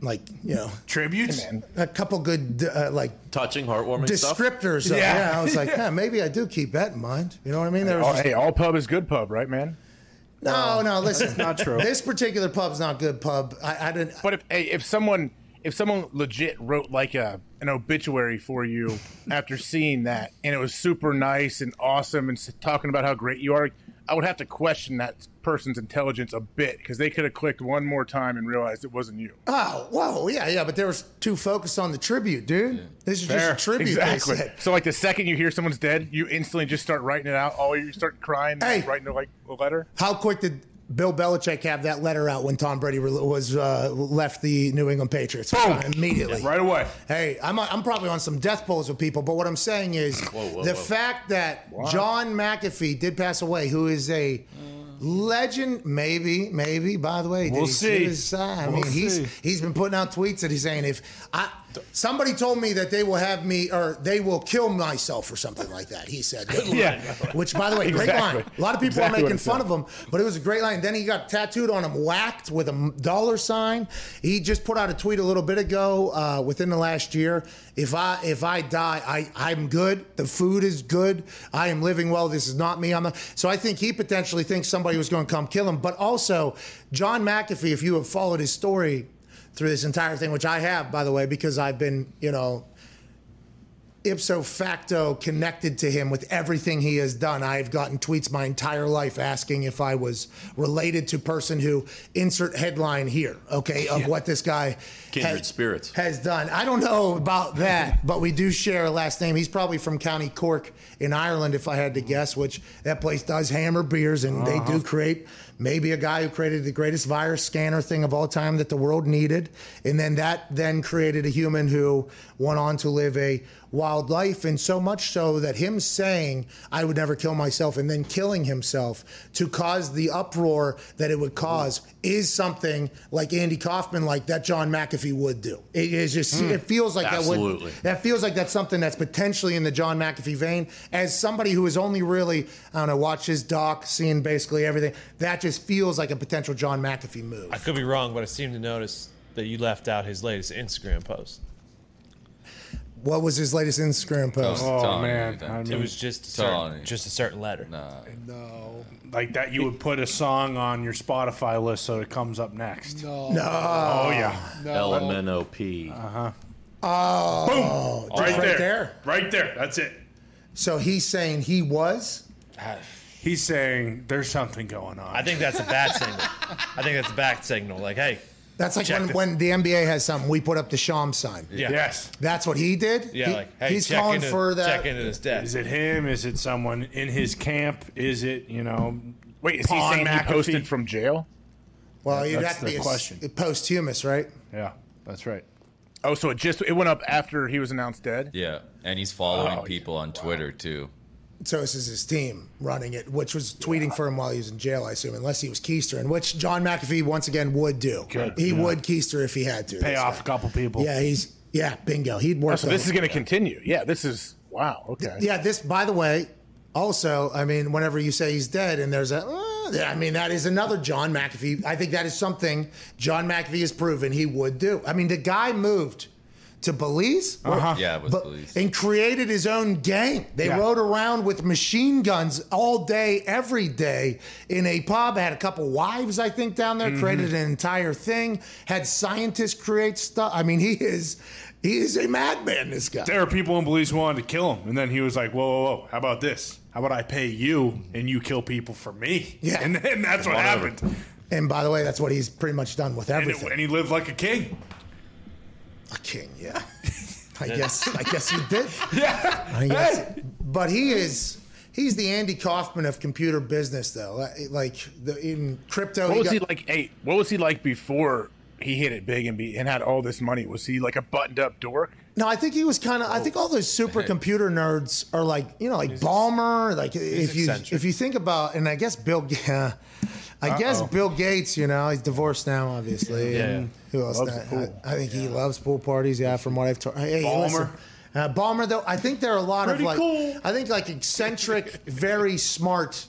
like you know, Tributes. a couple good uh, like Touching, heartwarming stuff. descriptors. Of, Yeah. yeah. I was like, yeah, maybe I do keep that in mind. You know what I mean? There was just- hey, all pub is good pub, right, man? No, oh, no. Listen, it's not true. This particular pub's not good pub. I, I didn't. But if hey, if someone if someone legit wrote like a an obituary for you after seeing that, and it was super nice and awesome, and talking about how great you are, I would have to question that person's intelligence a bit because they could have clicked one more time and realized it wasn't you. Oh, whoa, yeah, yeah. But they were too focused on the tribute, dude. This is just a tribute. exactly. Said. So like the second you hear someone's dead, you instantly just start writing it out. Oh, you start crying, Hey. writing like a letter. How quick did Bill Belichick have that letter out when Tom Brady was uh, left the New England Patriots? Boom. Immediately. Right away. Hey, I'm, I'm probably on some death polls with people, but what I'm saying is the fact that John McAfee did pass away, who is a legend, maybe, maybe. By the way, We'll see. suicide? I We'll mean, he's he's been putting out tweets that he's saying if I somebody told me that they will have me or they will kill myself or something like that. He said, Yeah. Which, by the way, great line. A lot of people Exactly are making fun said. of him, but it was a great line. Then he got tattooed on him, whacked with a dollar sign. He just put out a tweet a little bit ago, uh, within the last year. If I if I die, I I'm good. The food is good. I am living well. This is not me. I'm not. So I think he potentially thinks somebody was going to come kill him. But also, John McAfee, if you have followed his story through this entire thing, which I have, by the way, because I've been, you know, ipso facto connected to him with everything he has done. I've gotten tweets my entire life asking if I was related to person who insert headline here, okay, of what this guy Kindred has- spirits. has done. I don't know about that, but we do share a last name. He's probably from County Cork in Ireland, if I had to guess, which that place does hammer beers and they do uh-huh. create maybe a guy who created the greatest virus scanner thing of all time that the world needed. And then that then created a human who went on to live a wild life. And so much so that him saying, I would never kill myself, and then killing himself to cause the uproar that it would cause is something like Andy Kaufman, like that John McAfee would do. It is just, hmm. it feels like that Absolutely. would, that feels like that's something that's potentially in the John McAfee vein. As somebody who has only really, I don't know, watched his doc, seen basically everything, that just feels like a potential John McAfee move. I could be wrong, but I seem to notice that you left out his latest Instagram post. What was his latest Instagram post? Oh Telling you man, that. I It was just a Telling certain, just a certain letter. No. Like that. You would put a song on your Spotify list so it comes up next. No. no. Oh yeah, LMNOP. Uh-huh. Oh, right, just there. right there. right there. That's it. So he's saying he was. He's saying there's something going on. I think that's a bad signal. I think that's a bad signal. Like, hey, That's like when, the- when the NBA has something, we put up the Sham sign. yeah, yes. That's what he did. yeah, He- like, hey, he's check calling into, for that. check into this death. Is it him? Is it someone in his camp? Is it you know? Wait, is he Pawn saying he posted from jail? Well, you'd That's have to be the a- question. a posthumous, right? Yeah, that's right. Oh, so it just it went up after he was announced dead. Yeah, and he's following Oh, people on Twitter too. So this is his team running it, which was tweeting for him while he was in jail, I assume, unless he was Keister, and which John McAfee once again would do. Good, he yeah. would Keister if he had to. Pay off guy. a couple people. Yeah, he's yeah, bingo. He'd work. Oh, so this is going to continue. Yeah, this is wow. Okay. yeah. This, by the way, also, I mean, whenever you say he's dead, and there's a. "Uh, I mean, that is another John McAfee. I think that is something John McAfee has proven he would do. I mean, the guy moved to Belize. Uh-huh. Yeah, it was but- Belize. And created his own gang. They Yeah. rode around with machine guns all day, every day in a pub. Had a couple wives, I think, down there. Created Mm-hmm. an entire thing. Had scientists create stuff. I mean, he is he is a madman. This guy. There are people in Belize who wanted to kill him, and then he was like, "Whoa, whoa, whoa! How about this? How about I pay you and you kill people for me?" Yeah. and then that's what Whatever. happened. And by the way, that's what he's pretty much done with And, it, everything. and he lived like a king. A king, yeah. I guess I guess he did. Yeah. I guess. But he is he's the Andy Kaufman of computer business though. Uh, like the in crypto What he was he got- like? Hey, what was he like before he hit it big and be and had all this money? Was he like a buttoned up dork? No, I think he was kind of. I oh. think all those supercomputer nerds are like, you know, like Ballmer. Like if you eccentric. if you think about, and I guess Bill, I guess Bill Gates. You know, he's divorced now, obviously. Yeah. And who else? Loves I, pool. I, I think he loves pool parties. Yeah, from what I've told. Hey, Ballmer. listen. Uh, Ballmer, though, I think there are a lot Pretty of like, cool. I think like eccentric, very smart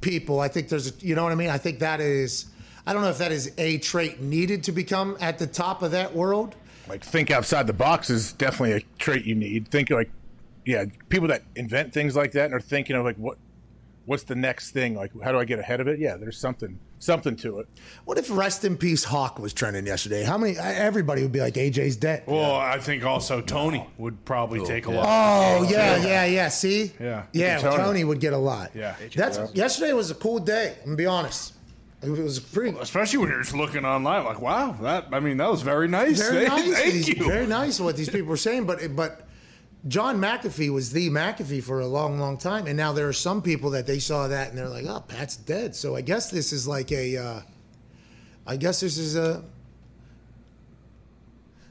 people. I think there's, a, you know what I mean. I think that is. I don't know if that is a trait needed to become at the top of that world. Like think outside the box is definitely a trait you need. Think like, yeah, people that invent things like that and are thinking of like what, what's the next thing? Like how do I get ahead of it? Yeah, there's something something to it. What if Rest in Peace Hawk was trending yesterday? How many? Everybody would be like, AJ's dead. Well, I think also Tony would probably take a lot. Oh yeah, yeah, yeah. See, Yeah. yeah. Tony. Tony. would get a lot. Yeah. that's yesterday was a cool day. I'm gonna be honest. It was pretty Especially when you're just looking online, like, wow, that I mean, that was very nice. very nice. Thank you. Very nice what these people were saying, but but John McAfee was the McAfee for a long, long time, and now there are some people that they saw that and they're like, oh, Pat's dead. So I guess this is like a. Uh, I guess this is a.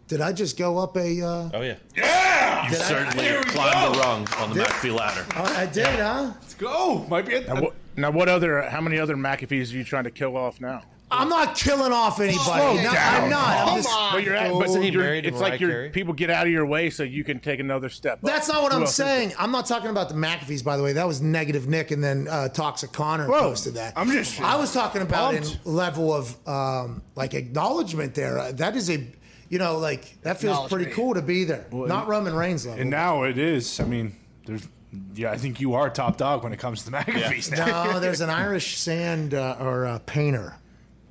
Did I just go up a? Uh, Oh yeah. yeah, You Did certainly Here we climbed go. the rung on the McAfee ladder. oh, I did, huh? let's go. Might be. A, Now what, now what other? How many other McAfees are you trying to kill off now? I'm not killing off anybody. Slow No, down. I'm not. I'm just, But you're at, but Isn't he you're, married to it's like Mariah you're, Carey? people get out of your way so you can take another step. up. That's not what Who I'm else is saying. I'm not talking about the McAfees, by the way. That was negative Nick, and then uh, Toxic Connor Whoa. posted that. I'm just- I was talking about pumped. in level of um, like acknowledgement there. Uh, that is a, you know, like that feels pretty cool to be there. not Roman Reigns level. and now it is. I mean, there's. Yeah, I think you are top dog when it comes to the McAfee's now. no, there's an Irish sand uh, or uh, painter.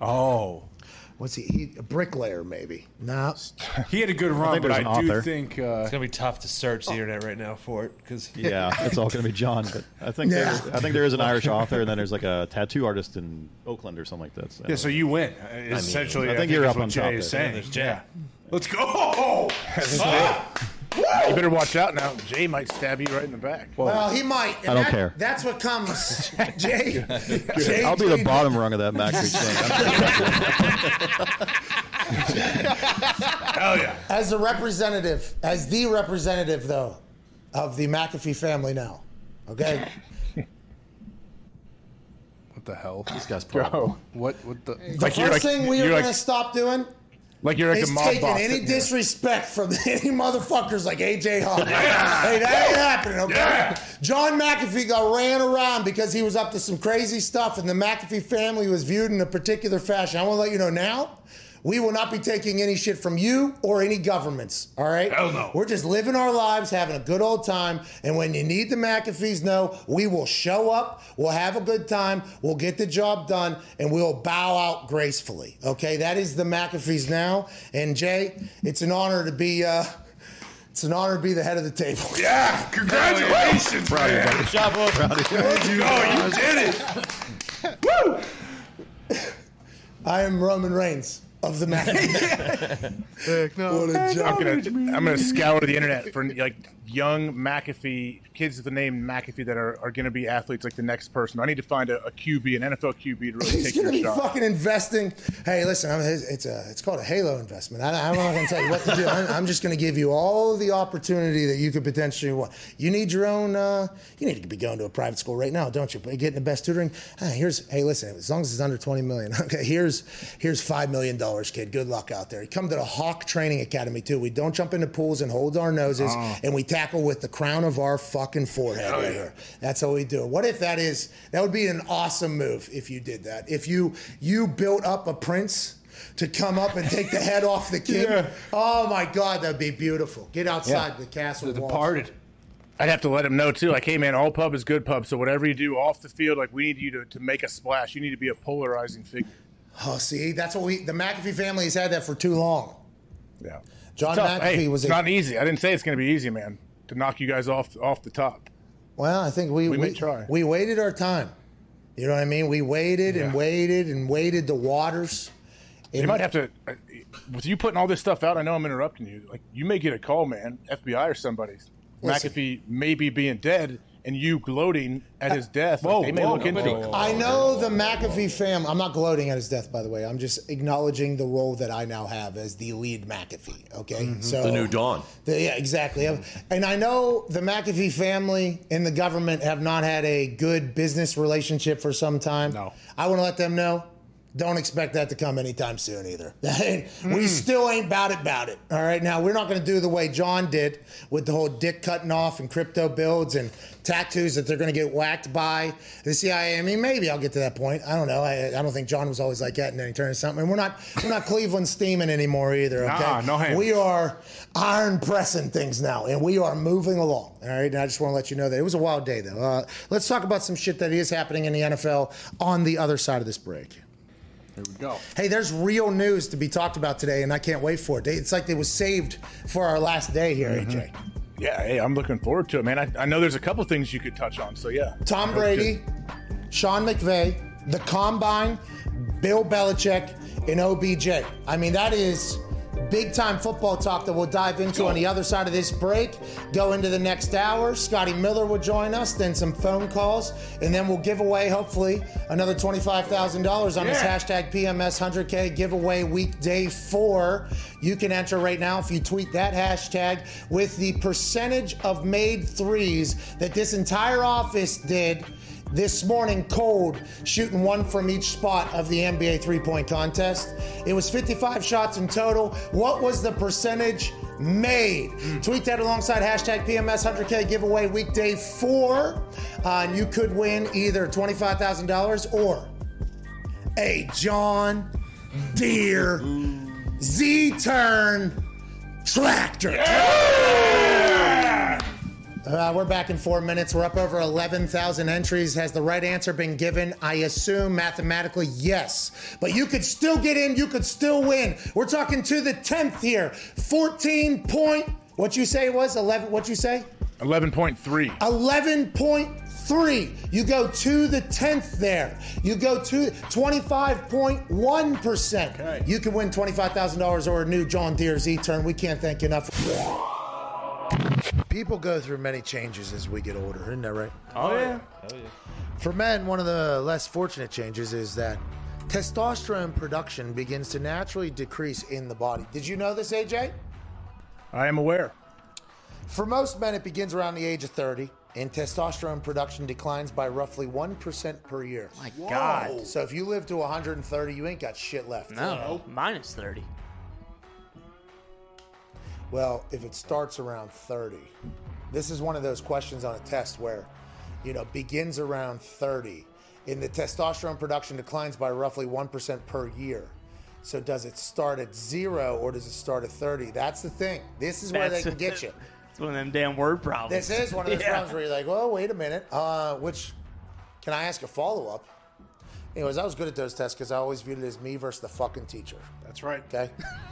Oh, What's he? he? A bricklayer, maybe. No. he had a good run, think but there's I an do author. think. Uh, It's gonna be tough to search the internet right now for it because Yeah, it's all going to be John. But I think Yeah. there, I think there is an Irish author, and then there's like a tattoo artist in Oakland or something like that. So. yeah, so you win. Uh, Essentially, I think you're is up what on Jay top is there. saying. There's Jay. Yeah. Let's go. You better watch out now. Jay might stab you right in the back. Well, he might. and I don't that- care. That's what comes, Jay. Jay I'll be the Jay- bottom rung of that McAfee chain. Hell yeah. As a representative, as the representative, though, of the McAfee family now. Okay? What the hell? this guy's problem. Bro. What? What the? The Like first you're like- thing we are you're going like- to stop doing Like you're like a mob taking boss. any disrespect from any motherfuckers like AJ Hawk. Hey, that ain't happening, okay? John McAfee got ran around because he was up to some crazy stuff, and the McAfee family was viewed in a particular fashion. I want to let you know now. We will not be taking any shit from you or any governments. All right? Hell no. We're just living our lives, having a good old time. And when you need the McAfees, no, we will show up. We'll have a good time. We'll get the job done, and we'll bow out gracefully. Okay, that is the McAfees now. And Jay, it's an honor to be. Uh, it's an honor to be the head of the table. Yeah, congratulations, man. Good job, boy. Let's go. You did it. Woo! I am Roman Reigns of the McAfee. What a joke. I'm gonna I'm gonna scour the internet for like young McAfee kids with the name McAfee that are, are gonna be athletes like the next person. I need to find a, a QB, an NFL QB to really He's take going to your be shot. fucking investing. Hey, listen, I'm, it's a it's called a halo investment. I, I'm not going to tell you what to do. I'm, I'm just going to give you all the opportunity that you could potentially want. You need your own. Uh, you need to be going to a private school right now, don't you? Getting the best tutoring. Hey, here's hey, listen. As long as it's under 20 million, okay. Here's here's five million dollars dollars, kid. Good luck out there. You come to the Hawk Training Academy too. We don't jump into pools and hold our noses, Oh. and we tackle with the crown of our fucking forehead oh, right here. That's how we do it. What if that is? That would be an awesome move if you did that. If you you built up a prince. To come up and take the head off the king. Yeah. Oh my God, that'd be beautiful. Get outside the castle The walls. Departed. I'd have to let him know too. Like, hey man, all pub is good pub. So whatever you do off the field, like we need you to, to make a splash. You need to be a polarizing figure. Oh, see, that's what we. The McAfee family has had that for too long. Yeah. John Tough. McAfee Hey, was it's a, not easy. I didn't say it's going to be easy, man. To knock you guys off off the top. Well, I think we We we, try. we waited our time. You know what I mean? We waited and waited and waited the waters. You might have to, uh, with you putting all this stuff out. I know I'm interrupting you. Like you may get a call, man, FBI or somebody. Listen. McAfee maybe being dead and you gloating at his death. Whoa, Like, they may whoa, look into it. I know the McAfee fam. I'm not gloating at his death, by the way. I'm just acknowledging the role that I now have as the lead McAfee. Okay, Mm-hmm. so The new dawn. The- yeah, exactly. And I know the McAfee family and the government have not had a good business relationship for some time. No. I want to let them know. Don't expect that to come anytime soon either. Mm. we still ain't about it, about it. All right. Now, we're not going to do the way John did with the whole dick cutting off and crypto builds and tattoos that they're going to get whacked by the CIA. I mean, maybe I'll get to that point. I don't know. I, I don't think John was always like that, and then he turned something. And we're not, we're not Cleveland steaming anymore either. Okay. Nah, no hands. We are iron pressing things now, and we are moving along. All right, and I just want to let you know that it was a wild day, though. Uh, let's talk about some shit that is happening in the NFL on the other side of this break. Here we go. Hey, there's real news to be talked about today, and I can't wait for it. It's like it was saved for our last day here, mm-hmm. AJ. Yeah, hey, I'm looking forward to it, man. I, I know there's a couple things you could touch on. So yeah, Tom Brady. Sean McVay, the Combine, Bill Belichick, and OBJ. I mean, that is big time football talk that we'll dive into on the other side of this break. Go into the next hour. Scotty Miller will join us, then some phone calls, and then we'll give away, hopefully, another $25,000 on this hashtag PMS 100K giveaway weekday four. You can enter right now if you tweet that hashtag with the percentage of made threes that this entire office did this morning cold, shooting one from each spot of the NBA three point contest. It was 55 shots in total. What was the percentage made? Tweet that alongside hashtag PMS 100K giveaway weekday four. Uh, and you could win either $25,000 or a John Deere Z Turn tractor. Uh, we're back in four minutes. We're up over 11,000 entries. Has the right answer been given? I assume mathematically, yes. But you could still get in. You could still win. We're talking to the 10th here. 14 point, what you say it was? 11, what you say? 11.3. 11.3. You go to the 10th there. You go to 25.1%. You can win $25,000 or a new John Deere Z turn. We can't thank you enough. People go through many changes as we get older, isn't that right? Oh yeah. For men, one of the less fortunate changes is that testosterone production begins to naturally decrease in the body. Did you know this, AJ? I am aware. For most men, it begins around the age of 30, and testosterone production declines by roughly 1% per year. My God. So if you live to 130, you ain't got shit left. No, minus 30. Well, if it starts around 30, this is one of those questions on a test where, you know, begins around 30, and the testosterone production declines by roughly 1% per year. So does it start at zero or does it start at 30? That's the thing. This is where they can get you. It's one of them damn word problems. This is one of those Yeah. problems where you're like, oh, wait a minute. Uh, which, can I ask a follow up? Anyways, I was good at those tests because I always viewed it as me versus the fucking teacher. That's right. Okay.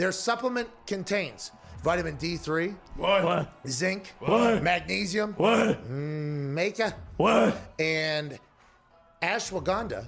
Their supplement contains vitamin D3, What? zinc, What? magnesium, What? Mm, maca, What? and ashwagandha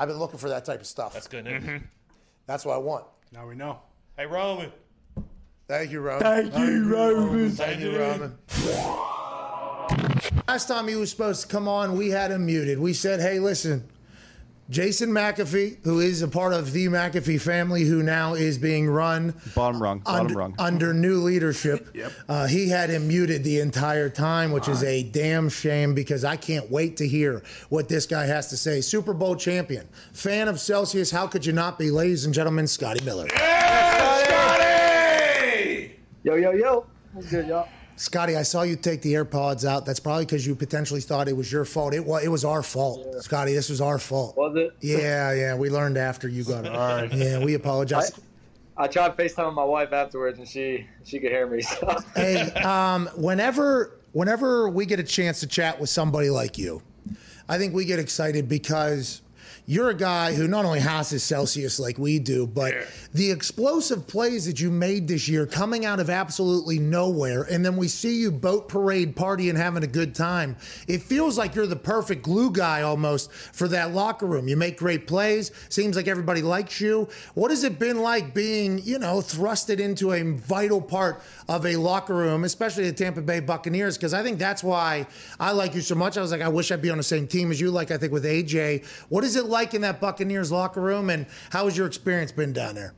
I've been looking for that type of stuff. That's good news. Mm-hmm. That's what I want. Now we know. Hey, Roman. Thank you, Roman. Thank you, Roman. Thank you, Roman. Last time he was supposed to come on, we had him muted. We said, hey, listen, Jason McAfee, who is a part of the McAfee family, who now is being run Bottom rung. Bottom under, rung. under new leadership. yep. uh, he had him muted the entire time, which is a damn shame because I can't wait to hear what this guy has to say. Super Bowl champion, fan of Celsius. How could you not be, ladies and gentlemen, Scotty Miller? Yo, yo, yo. What's good, y'all? Scotty, I saw you take the AirPods out. That's probably because you potentially thought it was your fault. It was. It was our fault, Scotty. This was our fault. Was it? Yeah, yeah. We learned after you got it. All right. Yeah, we apologize. I tried FaceTiming my wife afterwards, and she she could hear me. So. hey, um, whenever whenever we get a chance to chat with somebody like you, I think we get excited because you're a guy who not only has his Celsius like we do, but the explosive plays that you made this year coming out of absolutely nowhere, and then we see you boat parade partying having a good time. It feels like you're the perfect glue guy almost for that locker room. You make great plays. Seems like everybody likes you. What has it been like being, you know, thrusted into a vital part of a locker room, especially the Tampa Bay Buccaneers? Because I think that's why I like you so much. I was like, I wish I'd be on the same team as you, like I think with AJ. What is it like in that Buccaneers locker room, and how has your experience been down there?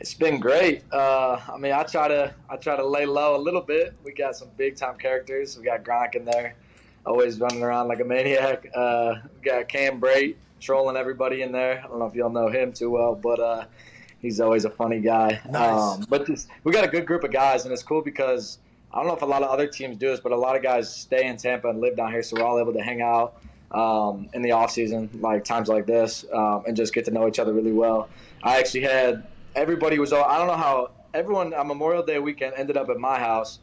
It's been great. Uh, I mean, I try to I try to lay low a little bit. We got some big time characters. We got Gronk in there, always running around like a maniac. Uh, we got Cam Brate trolling everybody in there. I don't know if y'all know him too well, but uh, he's always a funny guy. Nice. Um, but this, we got a good group of guys, and it's cool because I don't know if a lot of other teams do this, but a lot of guys stay in Tampa and live down here, so we're all able to hang out um, in the off season, like times like this, um, and just get to know each other really well. I actually had everybody was all. I don't know how everyone on Memorial Day weekend ended up at my house.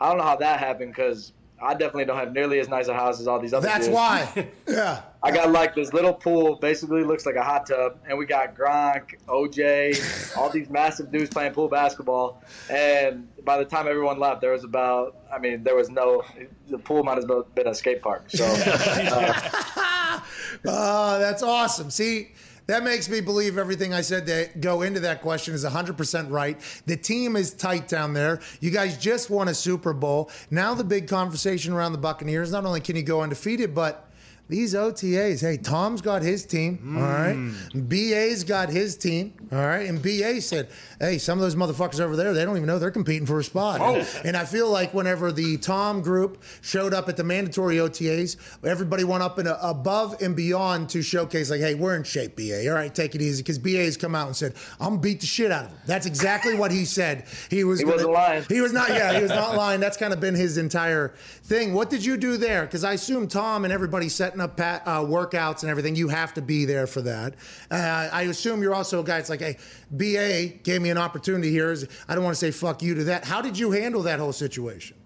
I don't know how that happened because I definitely don't have nearly as nice a house as all these other. That's why. Yeah. I got like this little pool, basically looks like a hot tub, and we got Gronk, OJ, all these massive dudes playing pool basketball. And by the time everyone left, there was about, I mean, there was no, the pool might as well have been a skate park. So, uh, Oh, that's awesome. See, that makes me believe everything I said to go into that question is 100% right. The team is tight down there. You guys just won a Super Bowl. Now the big conversation around the Buccaneers, not only can you go undefeated, but these OTAs, hey, Tom's got his team, all right? Hmm. BA's got his team, all right? And BA said, hey, some of those motherfuckers over there, they don't even know they're competing for a spot. And, and I feel like whenever the Tom group showed up at the mandatory OTAs, everybody went up and above and beyond to showcase, like, hey, we're in shape, BA. All right, take it easy. Because BA's come out and said, I'm going to beat the shit out of him. That's exactly what he said. He was He gonna- wasn't lying. He was not, yeah, he was not lying. That's kind of been his entire thing. What did you do there? Because I assume Tom and everybody setting up pat, uh, workouts and everything, you have to be there for that. Uh, I assume you're also a guy that's like, hey, BA gave me an opportunity here. I don't want to say fuck you to that. How did you handle that whole situation?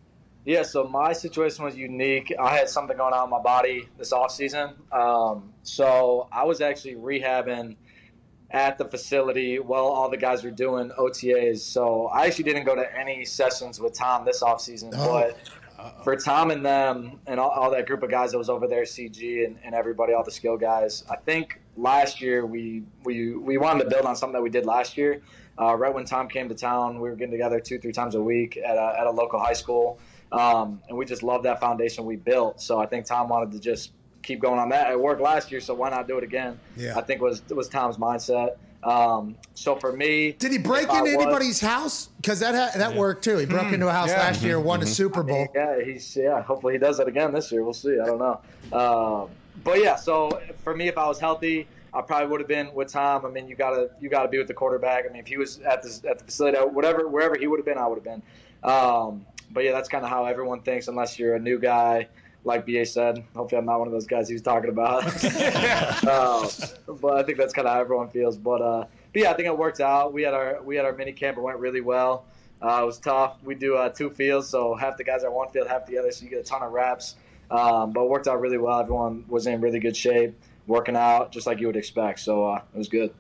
Yeah, so my situation was unique. I had something going on in my body this off season. Um, so I was actually rehabbing at the facility while all the guys were doing OTAs. So I actually didn't go to any sessions with Tom this off season, but for Tom and them and all, all that group of guys that was over there, CG and, and everybody, all the skill guys, I think last year we we we wanted to build on something that we did last year. Uh, right when Tom came to town, we were getting together two, three times a week at a, at a local high school, um, and we just loved that foundation we built. So I think Tom wanted to just keep going on that. It worked last year, so why not do it again? Yeah. I think was was Tom's mindset. Um, so for me, Did he break into was- anybody's house? Because that ha- that worked too. He broke into a house Yeah. last year, won a Mhm. Super Bowl. Yeah, he's yeah. Hopefully he does that again this year. We'll see. I don't know. Um, but yeah, so for me, if I was healthy, I probably would have been with Tom. I mean, you gotta you gotta be with the quarterback. I mean, if he was at the at the facility, whatever wherever he would have been, I would have been. Um, but yeah, that's kind of how everyone thinks, unless you're a new guy like BA said. Hopefully, I'm not one of those guys he was talking about. uh, but I think that's kind of how everyone feels. But, uh, but yeah, I think it worked out. We had our we had our mini camp. It went really well. Uh, it was tough. We do uh, two fields, so half the guys are one field, half the other, so you get a ton of reps. Um, but it worked out really well. Everyone was in really good shape, working out just like you would expect. So uh, it was good.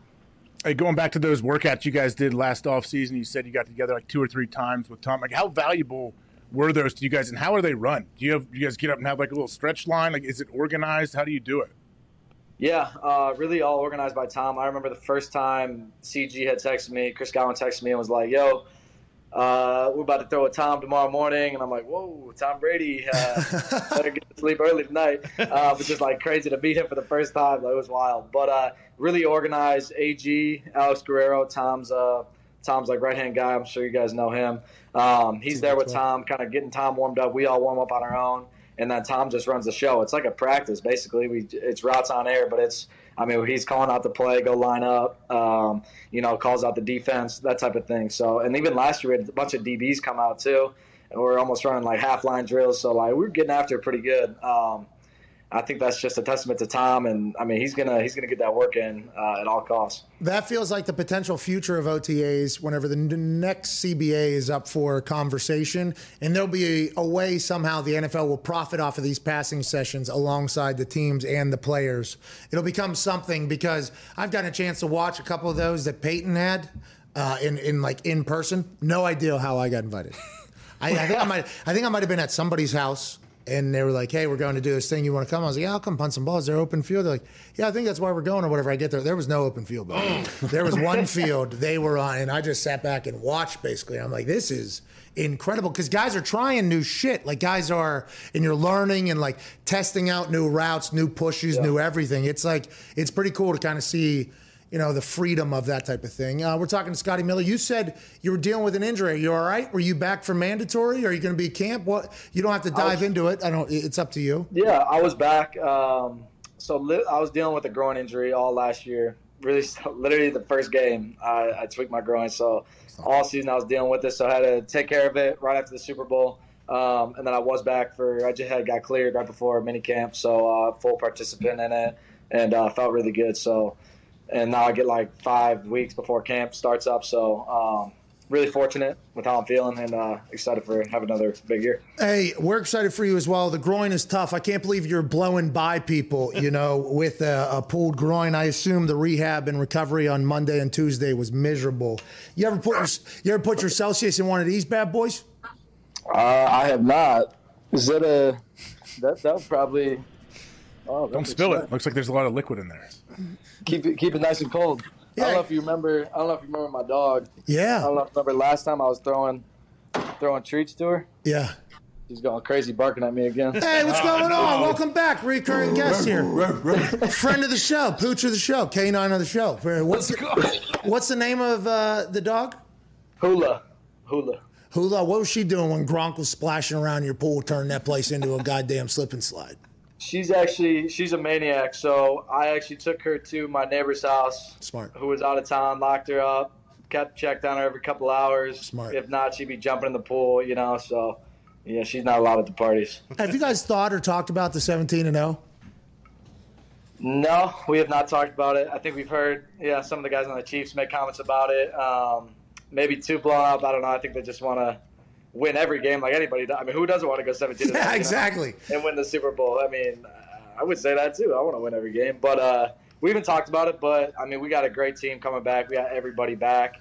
Hey, going back to those workouts you guys did last off season, you said you got together like two or three times with Tom. Like, how valuable were those to you guys, and how are they run? Do you have do you guys get up and have like a little stretch line? Like, is it organized? How do you do it? Yeah, uh, really all organized by Tom. I remember the first time CG had texted me, Chris Godwin texted me and was like, "Yo, uh, we're about to throw a Tom tomorrow morning," and I'm like, "Whoa, Tom Brady, uh, better get to sleep early tonight." Uh, but just like crazy to meet him for the first time, like, it was wild. But uh, really organized. Ag Alex Guerrero, Tom's uh, Tom's like right hand guy. I'm sure you guys know him. Um, he's there with Tom, kind of getting Tom warmed up. We all warm up on our own and then Tom just runs the show. It's like a practice, basically. We it's routes on air, but it's I mean he's calling out the play, go line up, um, you know, calls out the defense, that type of thing. So and even last year we had a bunch of DBs come out too, and we're almost running like half line drills. So like we're getting after it pretty good. Um, I think that's just a testament to Tom, and I mean he's gonna he's gonna get that work in uh, at all costs. That feels like the potential future of OTAs whenever the next CBA is up for conversation, and there'll be a, a way somehow the NFL will profit off of these passing sessions alongside the teams and the players. It'll become something because I've gotten a chance to watch a couple of those that Peyton had uh, in in like in person. No idea how I got invited. I, I think I might I think I might have been at somebody's house and they were like, "Hey, we're going to do this thing. You want to come?" I was like, "Yeah, I'll come punt some balls. They're open field." They're like, "Yeah, I think that's why we're going or whatever." I get there, there was no open field. Bro. there was one field they were on, and I just sat back and watched. Basically, I'm like, "This is incredible," because guys are trying new shit. Like guys are, and you're learning and like testing out new routes, new pushes, new everything. It's like it's pretty cool to kind of see you know, the freedom of that type of thing. Uh, we're talking to Scotty Miller. You said you were dealing with an injury. Are you all right? Were you back for mandatory? Are you going to be camp? What? You don't have to dive was- into it. I don't. It's up to you. Yeah, I was back. Um, so li- I was dealing with a groin injury all last year. Really, literally the first game, I, I tweaked my groin. So all season I was dealing with this. So I had to take care of it right after the Super Bowl. Um, and then I was back for. I just had got cleared right before mini camp, so uh, full participant in it, and uh, felt really good. So, and now I get like five weeks before camp starts up. So. Um, Really fortunate with how I'm feeling and uh, excited for have another big year. Hey, we're excited for you as well. The groin is tough. I can't believe you're blowing by people, you know, with a, a pulled groin. I assume the rehab and recovery on Monday and Tuesday was miserable. You ever put your, you ever put your Celsius in one of these bad boys? Uh, I have not. Is that a that that probably? Oh, Don't spill it. Looks like there's a lot of liquid in there. Keep it keep it nice and cold. I don't know if you remember. I don't know if you remember my dog. Yeah. I don't know if you remember last time I was throwing throwing treats to her. Yeah. She's going crazy, barking at me again. Hey, what's going on? Welcome back, recurring guest here, friend of the show, pooch of the show, canine of the show. What's the, what's the name of uh, the dog? Hula, Hula. Hula. What was she doing when Gronk was splashing around your pool, turning that place into a goddamn slip and slide? She's actually she's a maniac. So I actually took her to my neighbor's house. Smart. Who was out of town, locked her up, kept checked on her every couple hours. Smart. If not, she'd be jumping in the pool. You know, so yeah, she's not allowed at the parties. Have you guys thought or talked about the 17 and oh? 0? No, we have not talked about it. I think we've heard, yeah, some of the guys on the Chiefs make comments about it. Um, maybe two blown up. I don't know. I think they just want to win every game like anybody. does. I mean, who doesn't want to go 17 and Yeah, 0, exactly. and win the Super Bowl? I mean, uh, I would say that too. I want to win every game. But uh, we haven't talked about it. But I mean, we got a great team coming back. We got everybody back.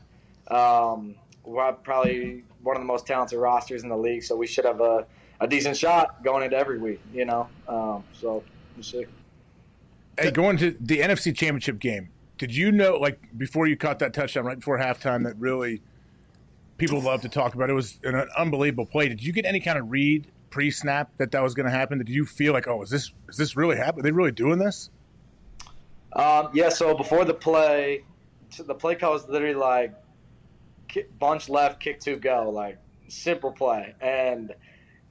Um, we're probably one of the most talented rosters in the league, so we should have a, a decent shot going into every week. You know, um, so we'll see. Hey, going to the NFC Championship game, did you know, like, before you caught that touchdown right before halftime, that really people love to talk about? It was an unbelievable play. Did you get any kind of read pre-snap that that was going to happen? Did you feel like, oh, is this is this really happening? Are they really doing this? Um, yeah, so before the play, the play call was literally like bunch left, kick two, go, like simple play. And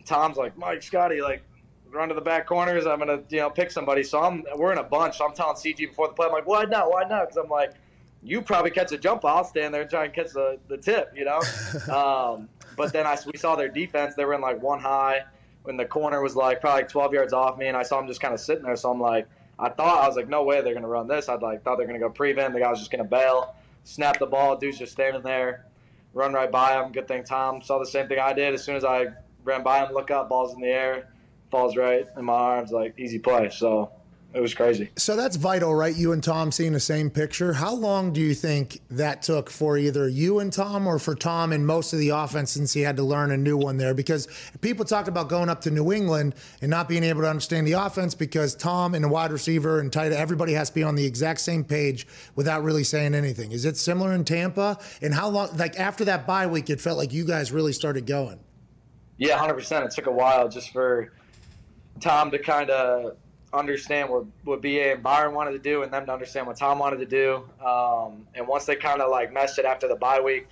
Tom's like, Mike, Scotty, like run to the back corners. I'm gonna, you know, pick somebody. So I'm, we're in a bunch. So I'm telling CG before the play, I'm like, why not? Why not? Because I'm like, you probably catch a jump. I'll stand there and try and catch the, the tip, you know. um, but then I we saw their defense. They were in like one high. when the corner was like probably 12 yards off me, and I saw him just kind of sitting there. So I'm like, I thought I was like, no way they're gonna run this. I'd like thought they're gonna go prevent. The guy was just gonna bail, snap the ball. Dude's just standing there, run right by him. Good thing Tom saw the same thing I did. As soon as I ran by him, look up, balls in the air, falls right in my arms, like easy play. So it was crazy. So that's vital, right? You and Tom seeing the same picture. How long do you think that took for either you and Tom or for Tom and most of the offense since he had to learn a new one there? Because people talked about going up to New England and not being able to understand the offense because Tom and the wide receiver and tight everybody has to be on the exact same page without really saying anything. Is it similar in Tampa? And how long, like after that bye week, it felt like you guys really started going? Yeah, hundred percent. It took a while just for Tom to kind of understand what what BA and Byron wanted to do, and them to understand what Tom wanted to do. Um, and once they kind of like meshed it after the bye week,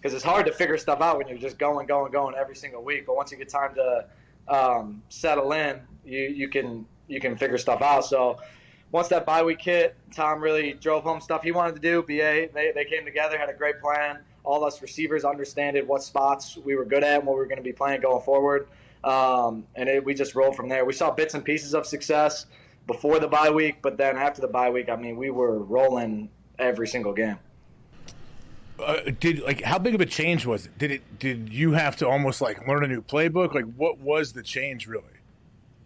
because it's hard to figure stuff out when you're just going, going, going every single week. But once you get time to um, settle in, you you can you can figure stuff out. So once that bye week hit, Tom really drove home stuff he wanted to do. BA they, they came together, had a great plan. All us receivers understood what spots we were good at and what we were going to be playing going forward. Um, and it, we just rolled from there. We saw bits and pieces of success before the bye week, but then after the bye week, I mean, we were rolling every single game. Uh, did like how big of a change was it? Did it did you have to almost like learn a new playbook? Like what was the change really?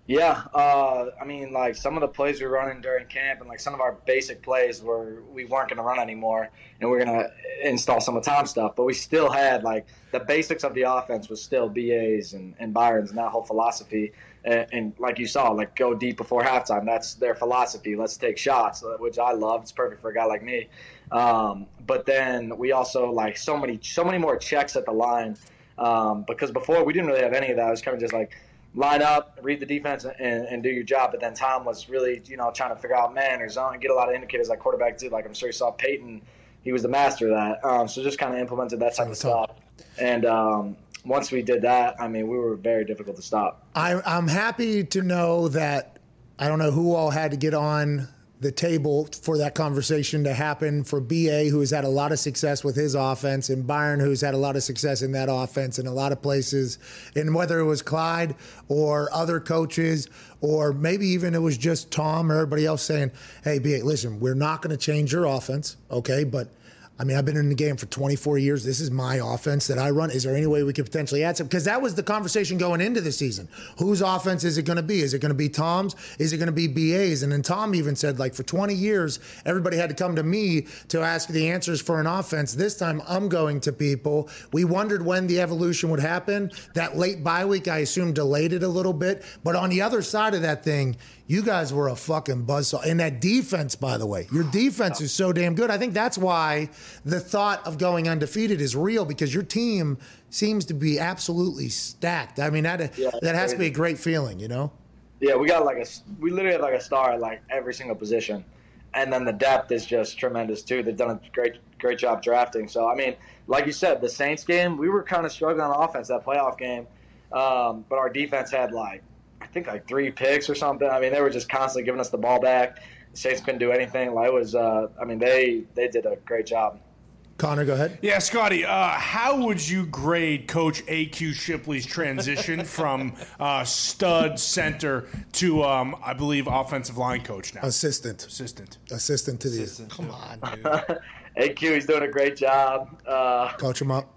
Yeah, uh, I mean, like some of the plays we were running during camp, and like some of our basic plays were we weren't going to run anymore, and we are going to install some of Tom's stuff. But we still had like the basics of the offense was still BA's and, and Byron's and that whole philosophy. And, and, like you saw, like go deep before halftime. That's their philosophy. Let's take shots, uh, which I love. It's perfect for a guy like me. Um, but then we also like so many so many more checks at the line um, because before we didn't really have any of that. It was kind of just like line up, read the defense, and, and, do your job. But then Tom was really, you know, trying to figure out man or zone and get a lot of indicators like quarterback did. Like I'm sure you saw Peyton, he was the master of that. Um, so just kind of implemented that type of stuff. And um, once we did that, I mean, we were very difficult to stop. I, I'm happy to know that I don't know who all had to get on the table for that conversation to happen for BA, who has had a lot of success with his offense, and Byron, who's had a lot of success in that offense in a lot of places. And whether it was Clyde or other coaches, or maybe even it was just Tom or everybody else saying, hey, BA, listen, we're not going to change your offense, okay? But I mean, I've been in the game for 24 years. This is my offense that I run. Is there any way we could potentially add some? Because that was the conversation going into the season. Whose offense is it going to be? Is it going to be Tom's? Is it going to be BA's? And then Tom even said, like, for 20 years, everybody had to come to me to ask the answers for an offense. This time, I'm going to people. We wondered when the evolution would happen. That late bye week, I assume, delayed it a little bit. But on the other side of that thing, you guys were a fucking buzzsaw. And that defense, by the way, your defense is so damn good. I think that's why the thought of going undefeated is real because your team seems to be absolutely stacked. I mean, that yeah, that has crazy. to be a great feeling, you know? Yeah, we got like a we literally have like a star at like every single position, and then the depth is just tremendous too. They've done a great great job drafting. So I mean, like you said, the Saints game we were kind of struggling on offense that playoff game, um, but our defense had like think like three picks or something. I mean, they were just constantly giving us the ball back. The Saints couldn't do anything. Like it was, uh, I mean, they they did a great job. Connor, go ahead. Yeah, Scotty, uh, how would you grade Coach AQ Shipley's transition from uh, stud center to, um, I believe, offensive line coach now? Assistant. Assistant. Assistant to the. Assistant. Come on, dude. AQ, he's doing a great job. Uh, Coach him up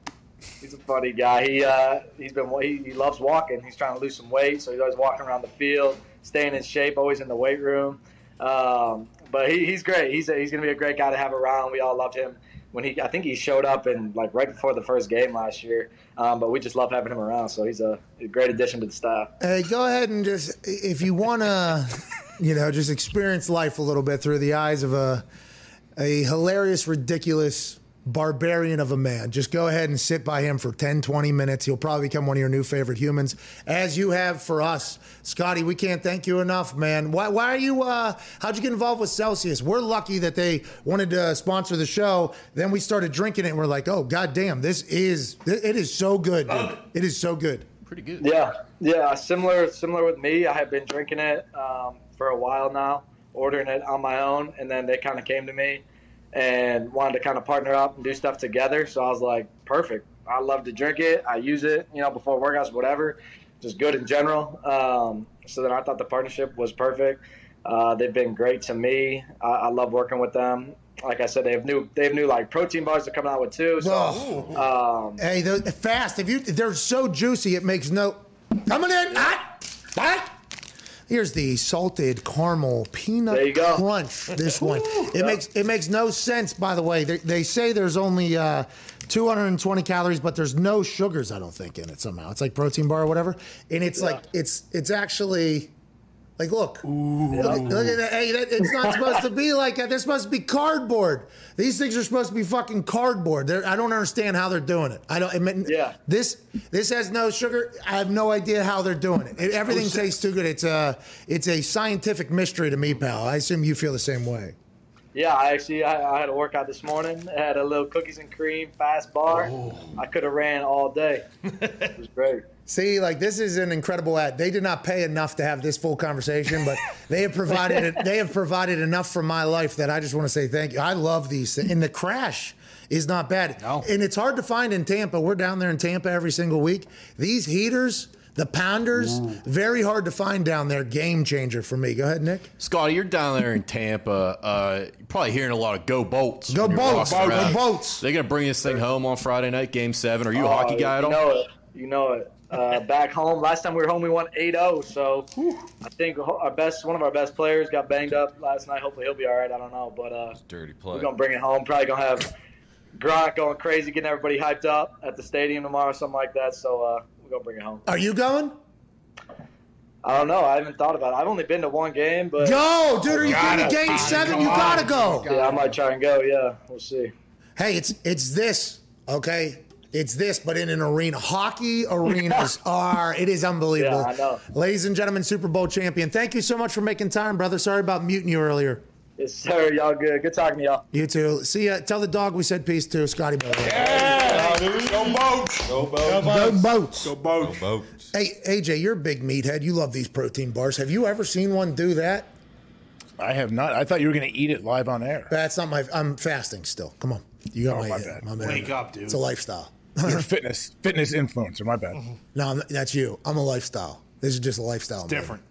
he's a funny guy. He uh, he's been he, he loves walking. He's trying to lose some weight, so he's always walking around the field, staying in shape, always in the weight room. Um, but he, he's great. He's a, he's to be a great guy to have around. We all loved him when he. I think he showed up in like right before the first game last year. Um, but we just love having him around. So he's a, a great addition to the staff. Hey, go ahead and just if you want to, you know, just experience life a little bit through the eyes of a a hilarious, ridiculous barbarian of a man. Just go ahead and sit by him for 10, 20 minutes. He'll probably become one of your new favorite humans, as you have for us. Scotty, we can't thank you enough, man. Why, why are you, uh, how'd you get involved with Celsius? We're lucky that they wanted to sponsor the show. Then we started drinking it and we're like, oh, God damn, this is, it is so good, dude. It is so good. Pretty good. Yeah. Yeah. Similar, similar with me. I have been drinking it um, for a while now, ordering it on my own. And then they kind of came to me and wanted to kind of partner up and do stuff together. So I was like, perfect. I love to drink it. I use it, you know, before workouts, whatever. just good in general. Um, so then I thought the partnership was perfect. Uh, they've been great to me. I, I love working with them. Like I said, they have new they have new like protein bars they're coming out with too. So um, Hey, they're fast. If you, they're so juicy, it makes no. Coming in. Ah, ah. Here's the salted caramel peanut There you go. crunch. This one. It makes it makes no sense. By the way, they, they say there's only uh, 220 calories, but there's no sugars. I don't think in it somehow. It's like protein bar or whatever, and it's like it's it's actually. Like, look, look, look at that. Hey, that, it's not supposed to be like that. They're supposed to be cardboard. These things are supposed to be fucking cardboard. They're, I don't understand how they're doing it. I don't. I mean, Yeah. This this has no sugar. I have no idea how they're doing it. It- Everything oh, tastes too good. It's a it's a scientific mystery to me, pal. I assume you feel the same way. yeah, I actually I, I had a workout this morning. I had a little cookies and cream fast bar. Oh. I could have ran all day. it was great. See, like this is an incredible ad. They did not pay enough to have this full conversation, but they have provided they have provided enough for my life that I just want to say thank you. I love these things. And the crash is not bad. And it's hard to find in Tampa. We're down there in Tampa every single week. These heaters, the pounders, very hard to find down there. Game changer for me. Go ahead, Nick. Scotty, you're down there in Tampa. Uh, you're probably hearing a lot of "Go Bolts." Go when Bolts, go around. Bolts. They're gonna bring this thing home on Friday night, Game Seven. Are you a Oh, hockey guy at you all? know it. You know it. Uh, back home, last time we were home, we won 8-0. So I think our best, one of our best players got banged up last night. Hopefully he'll be all right. I don't know, but uh, Dirty play. we're gonna bring it home. Probably gonna have Gronk going crazy, getting everybody hyped up at the stadium tomorrow, something like that. So uh, we're gonna bring it home. Are you going? I don't know. I haven't thought about it. I've only been to one game, but Go, dude. Are you going to kidding? Game seven. You gotta go. yeah, I might try and go. Yeah, we'll see. Hey, it's it's this, okay? It's this, but in an arena. Hockey arenas are it is unbelievable. Yeah, I know. Ladies and gentlemen, Super Bowl champion. Thank you so much for making time, brother. Sorry about muting you earlier. Yes, sir. Y'all good. Good talking to y'all. You too. See ya. Tell the dog we said peace to Scotty Miller. Go boats. Go boats. Go boats. Go boats. Go boats. Hey, AJ, you're a big meathead. You love these protein bars. Have you ever seen one do that? I have not. I thought you were going to eat it live on air. That's not my. I'm fasting still. Come on. You got Oh, my, my bad. my man. Wake up, dude. It's a lifestyle. You're a fitness fitness influencer. My bad. No, I'm- that's you. I'm a lifestyle. This is just a lifestyle. man. different.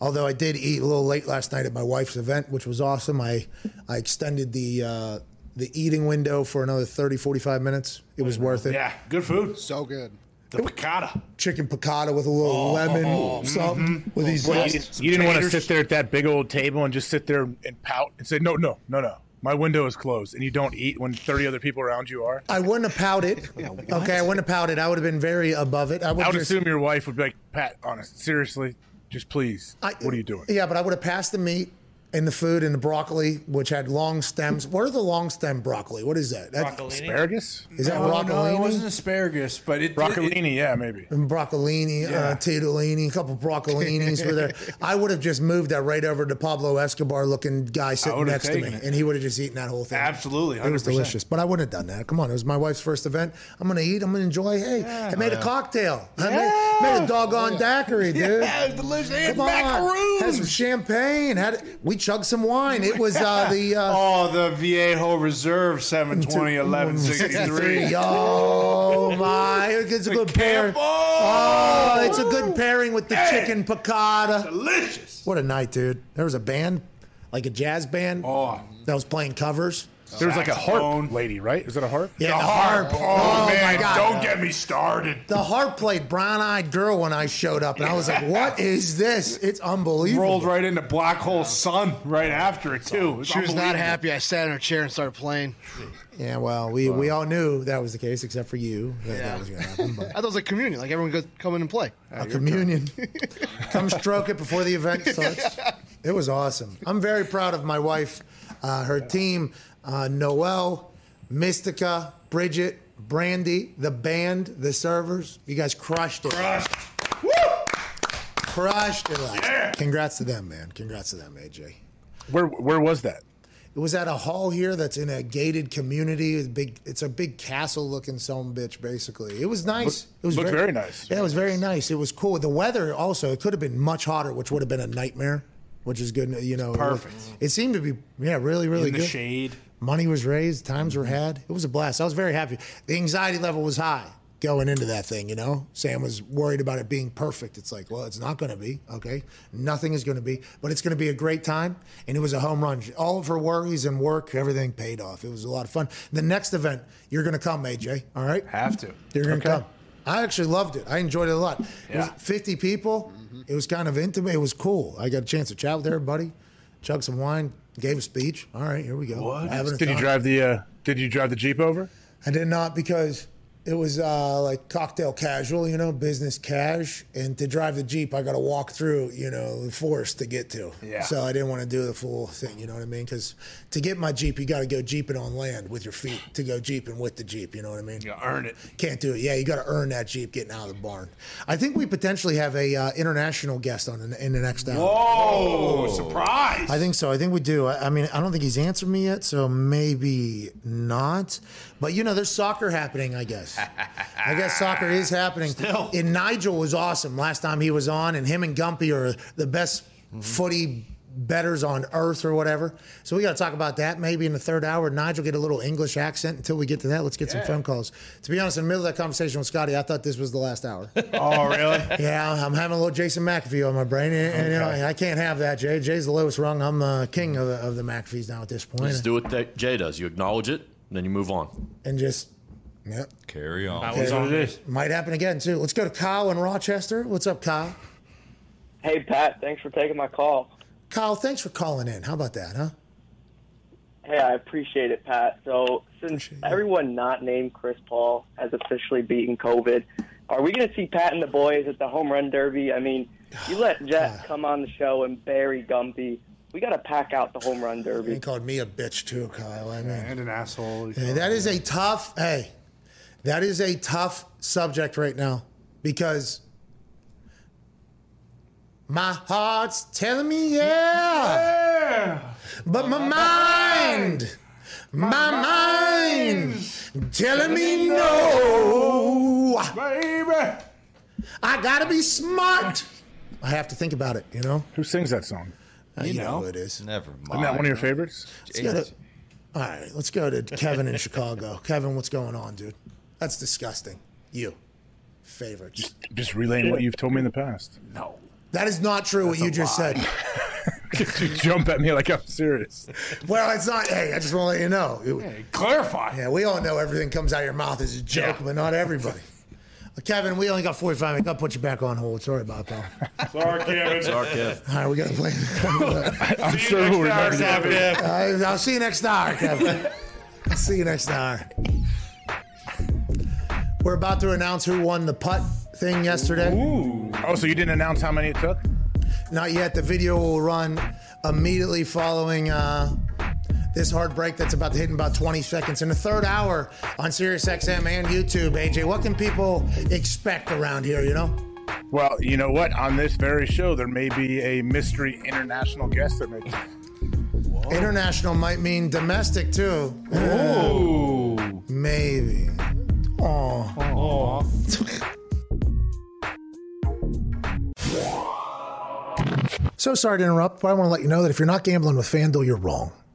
Although I did eat a little late last night at my wife's event, which was awesome. I I extended the uh, the eating window for another 30, 45 minutes. It was worth it. Yeah, good food. So good. The piccata. Chicken piccata with a little lemon, something with these. Well, you zest. didn't, you didn't want to taters. sit there at that big old table and just sit there and pout and say, no, no, no, no. My window is closed, and you don't eat when 30 other people around you are. I wouldn't have pouted. okay, I wouldn't have pouted. I would have been very above it. I would, I would just, assume your wife would be like, Pat, honest, seriously, just please. what are you doing? Yeah, but I would have passed the meat and the food and the broccoli, which had long stems. What are the long stem broccoli? What is that? that Asparagus? Is that no, broccolini? No, it wasn't asparagus, but it. Broccolini, yeah, maybe. and broccolini, uh, Yeah. tortellini, a couple broccolinis were there. I would have just moved that right over to Pablo Escobar looking guy sitting next to me, it. and he would have just eaten that whole thing. Absolutely, It was delicious, but I wouldn't have done that. Come on, it was my wife's first event. I'm gonna eat. I'm gonna enjoy. Hey, I made a cocktail. I made, made a doggone daiquiri, dude. Yeah, it was delicious. They had Come on. macaroons. Had some champagne. Had we chugged some wine. It was uh, the uh, Oh, the Viejo Reserve 720 1163. Oh my! It's a good pair. Oh, it's a good pairing with the chicken piccata. Delicious. What a night, dude! There was a band, like a jazz band, Oh, that was playing covers. There was like a harp lady, right? Is it a harp? Yeah, the the harp. harp. Oh, man, my God. don't get me started. The harp played "Brown Eyed Girl" when I showed up, and I was like, "What is this? It's unbelievable." Rolled right into Black Hole Sun right after it, too. It's She was not happy. I sat in her chair and started playing. Yeah, well, we, we all knew that was the case, except for you. That, that was going to happen. But. I thought it was like communion. Like everyone goes come in and play. a communion. Come stroke it before the event starts. It was awesome. I'm very proud of my wife, uh, her team, uh, Noelle, Mystica, Bridget, Brandy, the band, the servers. You guys crushed it. Crushed. Woo! Crushed it. Yeah. Congrats to them, man. Congrats to them, AJ. Where Where was that? It was at a hall here that's in a gated community. It's big. It's a big castle-looking some bitch. Basically, it was nice. Look- it was looked very nice. Yeah, it was very nice. It was cool. The weather also. It could have been much hotter, which would have been a nightmare. Which is good. You know, Perfect. It seemed to be yeah, really, really good. In the good. shade. Money was raised. Times were mm-hmm. had. It was a blast. I was very happy. The anxiety level was high. going into that thing. You know, Sam was worried about it being perfect. It's like, well, it's not going to be. Okay, nothing is going to be, but it's going to be a great time. And it was a home run. All of her worries and work, everything paid off. It was a lot of fun. The next event, you're going to come, AJ. All right, Have to. you're going to Okay. come. I actually loved it. I enjoyed it a lot. It was Yeah. 50 people. Mm-hmm. It was kind of intimate. It was cool. I got a chance to chat with everybody, chug some wine, gave a speech. All right, here we go. Having a Did you drive the uh, Did you drive the Jeep over? I did not because it was uh, like cocktail casual, you know, business cash. And to drive the Jeep, I got to walk through, you know, the forest to get to. Yeah. So I didn't want to do the full thing, you know what I mean? Because to get my Jeep, you got to go Jeeping on land with your feet to go Jeeping with the Jeep, you know what I mean? You earn it. Can't do it. Yeah, you got to earn that Jeep getting out of the barn. I think we potentially have a uh, international guest on in, in the next hour. Whoa! Surprise! I think so. I think we do. I, I mean, I don't think he's answered me yet, so maybe not. But you know, there's soccer happening. I guess. I guess soccer is happening. Still, and Nigel was awesome last time he was on, and him and Gumpy are the best mm-hmm. footy betters on earth or whatever. So we got to talk about that maybe in the third hour. Nigel get a little English accent until we get to that. Let's get some phone calls. To be honest, in the middle of that conversation with Scotty, I thought this was the last hour. Oh, really? Yeah, I'm having a little Jason McAfee on my brain, and, and, you know, I can't have that. Jay, Jay's the lowest rung. I'm the king of the, of the McAfees now at this point, Just do what that Jay does. You acknowledge it, and then you move on. and just yeah, Carry on. That was on it. might happen again too. Let's go to Kyle in Rochester. What's up, Kyle? Hey, Pat, thanks for taking my call. Kyle, thanks for calling in. How about that, huh? Hey, I appreciate it, Pat. So, since everyone not named Chris Paul has officially beaten COVID, are we going to see Pat and the boys at the home run derby? I mean, you let ah, Jet come on the show and bury Gumpy. We got to pack out the home run derby. He called me a bitch too, Kyle. I mean, And an asshole. Hey, that is a tough. Hey, that is a tough subject right now because my heart's telling me yeah, but my mind, my mind, telling me no. Baby. I gotta be smart. I have to think about it. You know. Who sings that song? Uh, you know who it is. Never mind. Isn't that one of your favorites? Let's to- all right, let's go to Kevin in Chicago. Kevin, what's going on, dude? That's disgusting. You, favorites. Just relaying what you've told me in the past. No. That is not true. what you just said. you jump at me like I'm serious. Well, it's not. Hey, I just want to let you know. It- Clarify. yeah, we all know everything comes out of your mouth is a joke, Yeah. but not everybody. Kevin, we only got 45 minutes. Got to put you back on hold. Sorry about that. Sorry, Kevin. Sorry, Kev. All right, we got to play. I'm sure we'll remember that. Uh, I'll see you next hour, Kevin. I'll see you next hour. We're about to announce who won the putt thing yesterday. Ooh. Oh, so you didn't announce how many it took? Not yet. The video will run immediately following uh, this hard break that's about to hit in about 20 seconds. In the third hour on SiriusXM and YouTube, AJ, what can people expect around here, you know? Well, you know what? On this very show, there may be a mystery international guest that may. International might mean domestic too. Ooh. Maybe. Oh. Oh. So sorry to interrupt, but I want to let you know that if you're not gambling with FanDuel, you're wrong.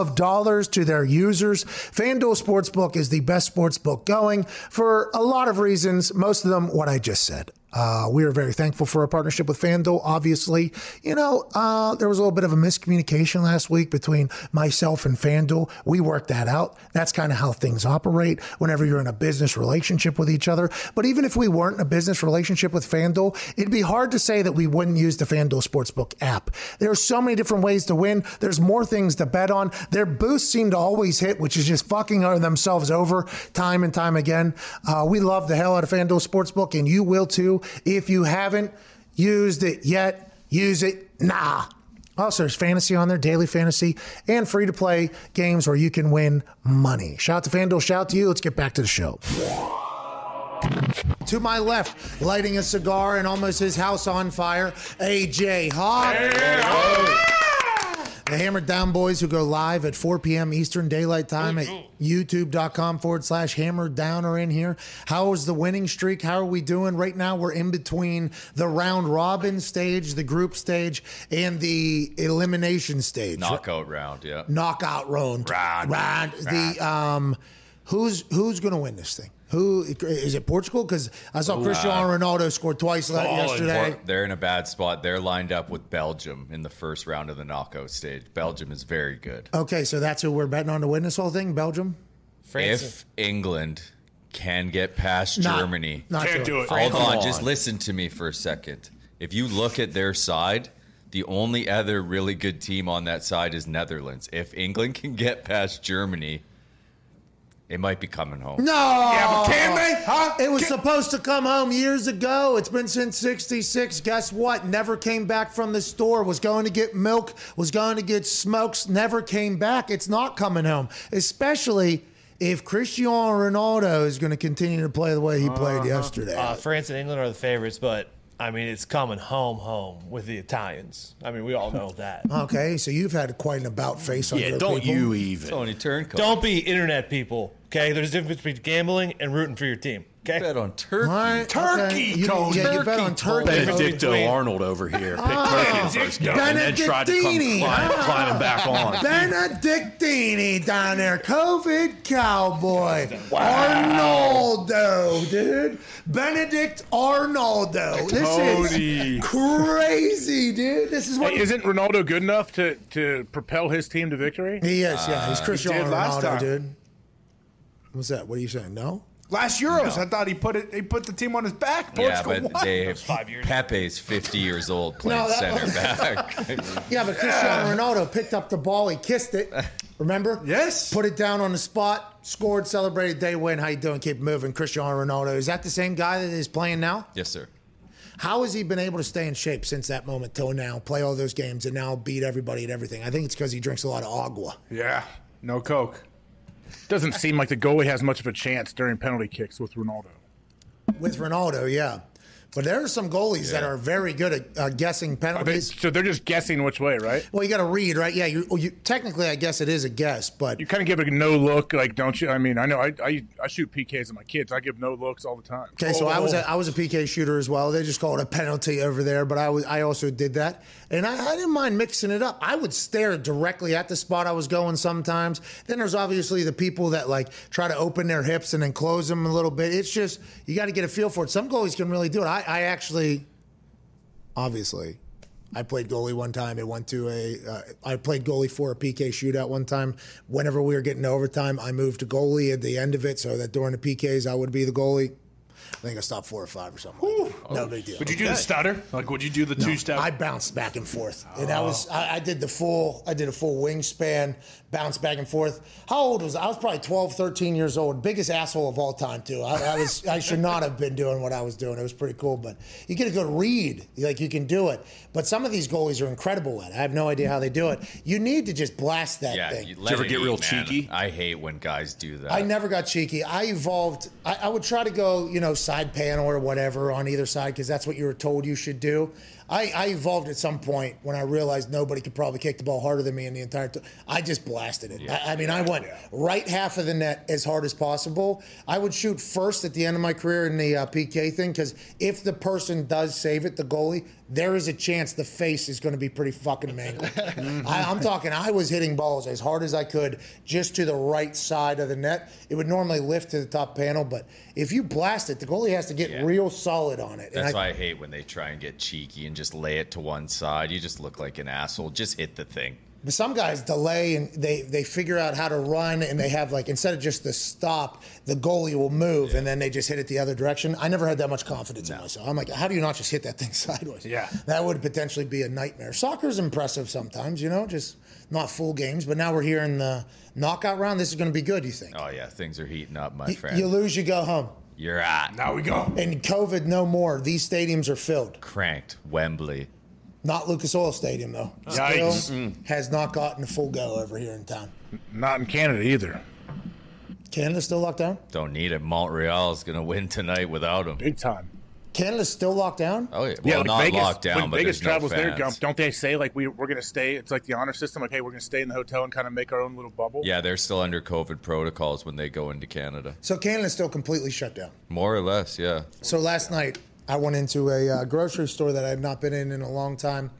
of dollars to their users. FanDuel Sportsbook is the best sportsbook going for a lot of reasons, most of them what I just said. Uh, we are very thankful for our partnership with FanDuel. Obviously, you know, uh, there was a little bit of a miscommunication last week between myself and FanDuel. We worked that out. That's kind of how things operate whenever you're in a business relationship with each other. But even if we weren't in a business relationship with FanDuel, it'd be hard to say that we wouldn't use the FanDuel Sportsbook app. There are so many different ways to win. There's more things to bet on. Their boosts seem to always hit, which is just fucking themselves over time and time again. Uh, we love the hell out of FanDuel Sportsbook, and you will too. If you haven't used it yet, use it now. Also, there's fantasy on there, daily fantasy, and free to play games where you can win money. Shout out to FanDuel, shout out to you. Let's get back to the show. to my left, lighting a cigar and almost his house on fire, AJ Hawk. The Hammered Down Boys who go live at 4 p.m. Eastern Daylight Time at youtube.com forward slash hammered down are in here. How is the winning streak? How are we doing? Right now, we're in between the round robin stage, the group stage, and the elimination stage. Knockout round, yeah. Knockout round. Round. Round. The, um, who's, who's going to win this thing? Who is it? Portugal? Because I saw Ooh. Cristiano Ronaldo scored twice la- oh, yesterday. Por- They're in a bad spot. They're lined up with Belgium in the first round of the knockout stage. Belgium is very good. Okay, so that's who we're betting on to win this whole thing, Belgium. France. If England can get past Not- Germany, not Can't do it. Hold Come on, on. just listen to me for a second. If you look at their side, the only other really good team on that side is Netherlands. If England can get past Germany, it might be coming home. No. Yeah, but can they? Huh? It was supposed to come home years ago. It's been since 66. Guess what? Never came back from the store. Was going to get milk, was going to get smokes, never came back. It's not coming home. Especially if Cristiano Ronaldo is going to continue to play the way he played yesterday. Uh, France and England are the favorites, but I mean, it's coming home, home with the Italians. I mean, we all know that. Okay, so you've had quite an about face on your people. You even? Tony Turncoat. Don't be internet people. Okay, there's a difference between gambling and rooting for your team. Okay, bet on turkey. Right, okay. You- yeah, you bet on turkey. Benedicto Arnold over here picked ah. turkey in first game and then tried to come Benedictini. climb, ah. climbing back on. Benedictini down there, COVID cowboy. Arnoldo, dude. Benedict Arnoldo. This Tony. is crazy, dude. This is what Hey, isn't Ronaldo good enough to, to propel his team to victory? he is. Yeah, he's uh, He Cristiano did last Ronaldo, time. dude. What's that? What are you saying? No. Last Euros, I thought he put it. He put the team on his back. Yeah, but won. they Pepe's 50 years old playing No, that- center back. Yeah, but Cristiano Ronaldo picked up the ball. He kissed it. Remember? Yes. Put it down on the spot. Scored. Celebrated. Day win. How you doing? Keep moving. Cristiano Ronaldo. Is that the same guy that is playing now? yes, sir. How has he been able to stay in shape since that moment till now? Play all those games and now beat everybody at everything. I think it's because he drinks a lot of agua. Yeah, no coke. Doesn't seem like the goalie has much of a chance during penalty kicks with Ronaldo. With Ronaldo, yeah. But there are some goalies that are very good at uh, guessing Are they- penalties. so they're just guessing which way, right? Well, you got to read, right? Yeah. You, you technically, I guess it is a guess, but You kind of give a no look, like don't you? I mean, I know I, I I shoot PKs at my kids. I give no looks all the time. Okay, so I was Oh. a, I was a PK shooter as well. They just call it a penalty over there, but I was I also did that, and I, I didn't mind mixing it up. I would stare directly at the spot I was going sometimes. Then there's obviously the people that like try to open their hips and then close them a little bit. It's just you got to get a feel for it. Some goalies can really do it. I, I actually, obviously. I played goalie one time. It went to a. Uh, I played goalie for a PK shootout one time. Whenever we were getting overtime, I moved to goalie at the end of it, so that during the PKs I would be the goalie. I think I stopped four or five or something. like that. No big deal. Would you do the stutter? Like, would you do the No, two step? I bounced back and forth, and I oh. was I, I did the full I did a full wingspan, bounced back and forth. How old was I? I was probably 12, 13 years old. Biggest asshole of all time too. I, I was I should not have been doing what I was doing. It was pretty cool, but you get a good read, like you can do it. But some of these goalies are incredible at. it. I have no idea how they do it. You need to just blast that Yeah, thing. you let it eat, man. I hate when guys do that. I never got cheeky. I evolved. I, I would try to go, you know, side panel or whatever on either side because that's what you were told you should do. I, I evolved at some point when I realized nobody could probably kick the ball harder than me in the entire. T- I just blasted it. I, I mean, I went right half of the net as hard as possible. I would shoot first at the end of my career in the uh, PK thing because if the person does save it, the goalie, there is a chance the face is going to be pretty fucking mangled. I, I'm talking. I was hitting balls as hard as I could, just to the right side of the net. It would normally lift to the top panel, but if you blast it, the goalie has to get real solid on it. That's why I hate when they try and get cheeky and just lay it to one side. You just look like an asshole. Just hit the thing. But some guys delay and they, they figure out how to run and they have like instead of just the stop, the goalie will move and then they just hit it the other direction. I never had that much confidence in myself. I'm like, how do you not just hit that thing sideways? Yeah. That would potentially be a nightmare. Soccer's impressive sometimes, you know, just not full games. But now we're here in the knockout round. This is going to be good, you think? Oh yeah, things are heating up, my Y- friend. You lose, you go home. You're at now we go. And COVID, no more. These stadiums are filled. cranked Wembley. Not Lucas Oil Stadium, though. Yikes. Still mm. has not gotten a full go over here in town. Not in Canada either. Canada's still locked down. Don't need it. Montreal is going to win tonight without him. Big time. Canada's still locked down. Oh yeah, well yeah, like not Vegas, locked down, when but Vegas there's no travels there, fans. don't, don't they say like we we're gonna stay? It's like the honor system. Like, hey, we're gonna stay in the hotel and kind of make our own little bubble. Yeah, they're still under COVID protocols when they go into Canada. So Canada's still completely shut down. More or less, yeah. So last night I went into a uh, grocery store that I have not been in in a long time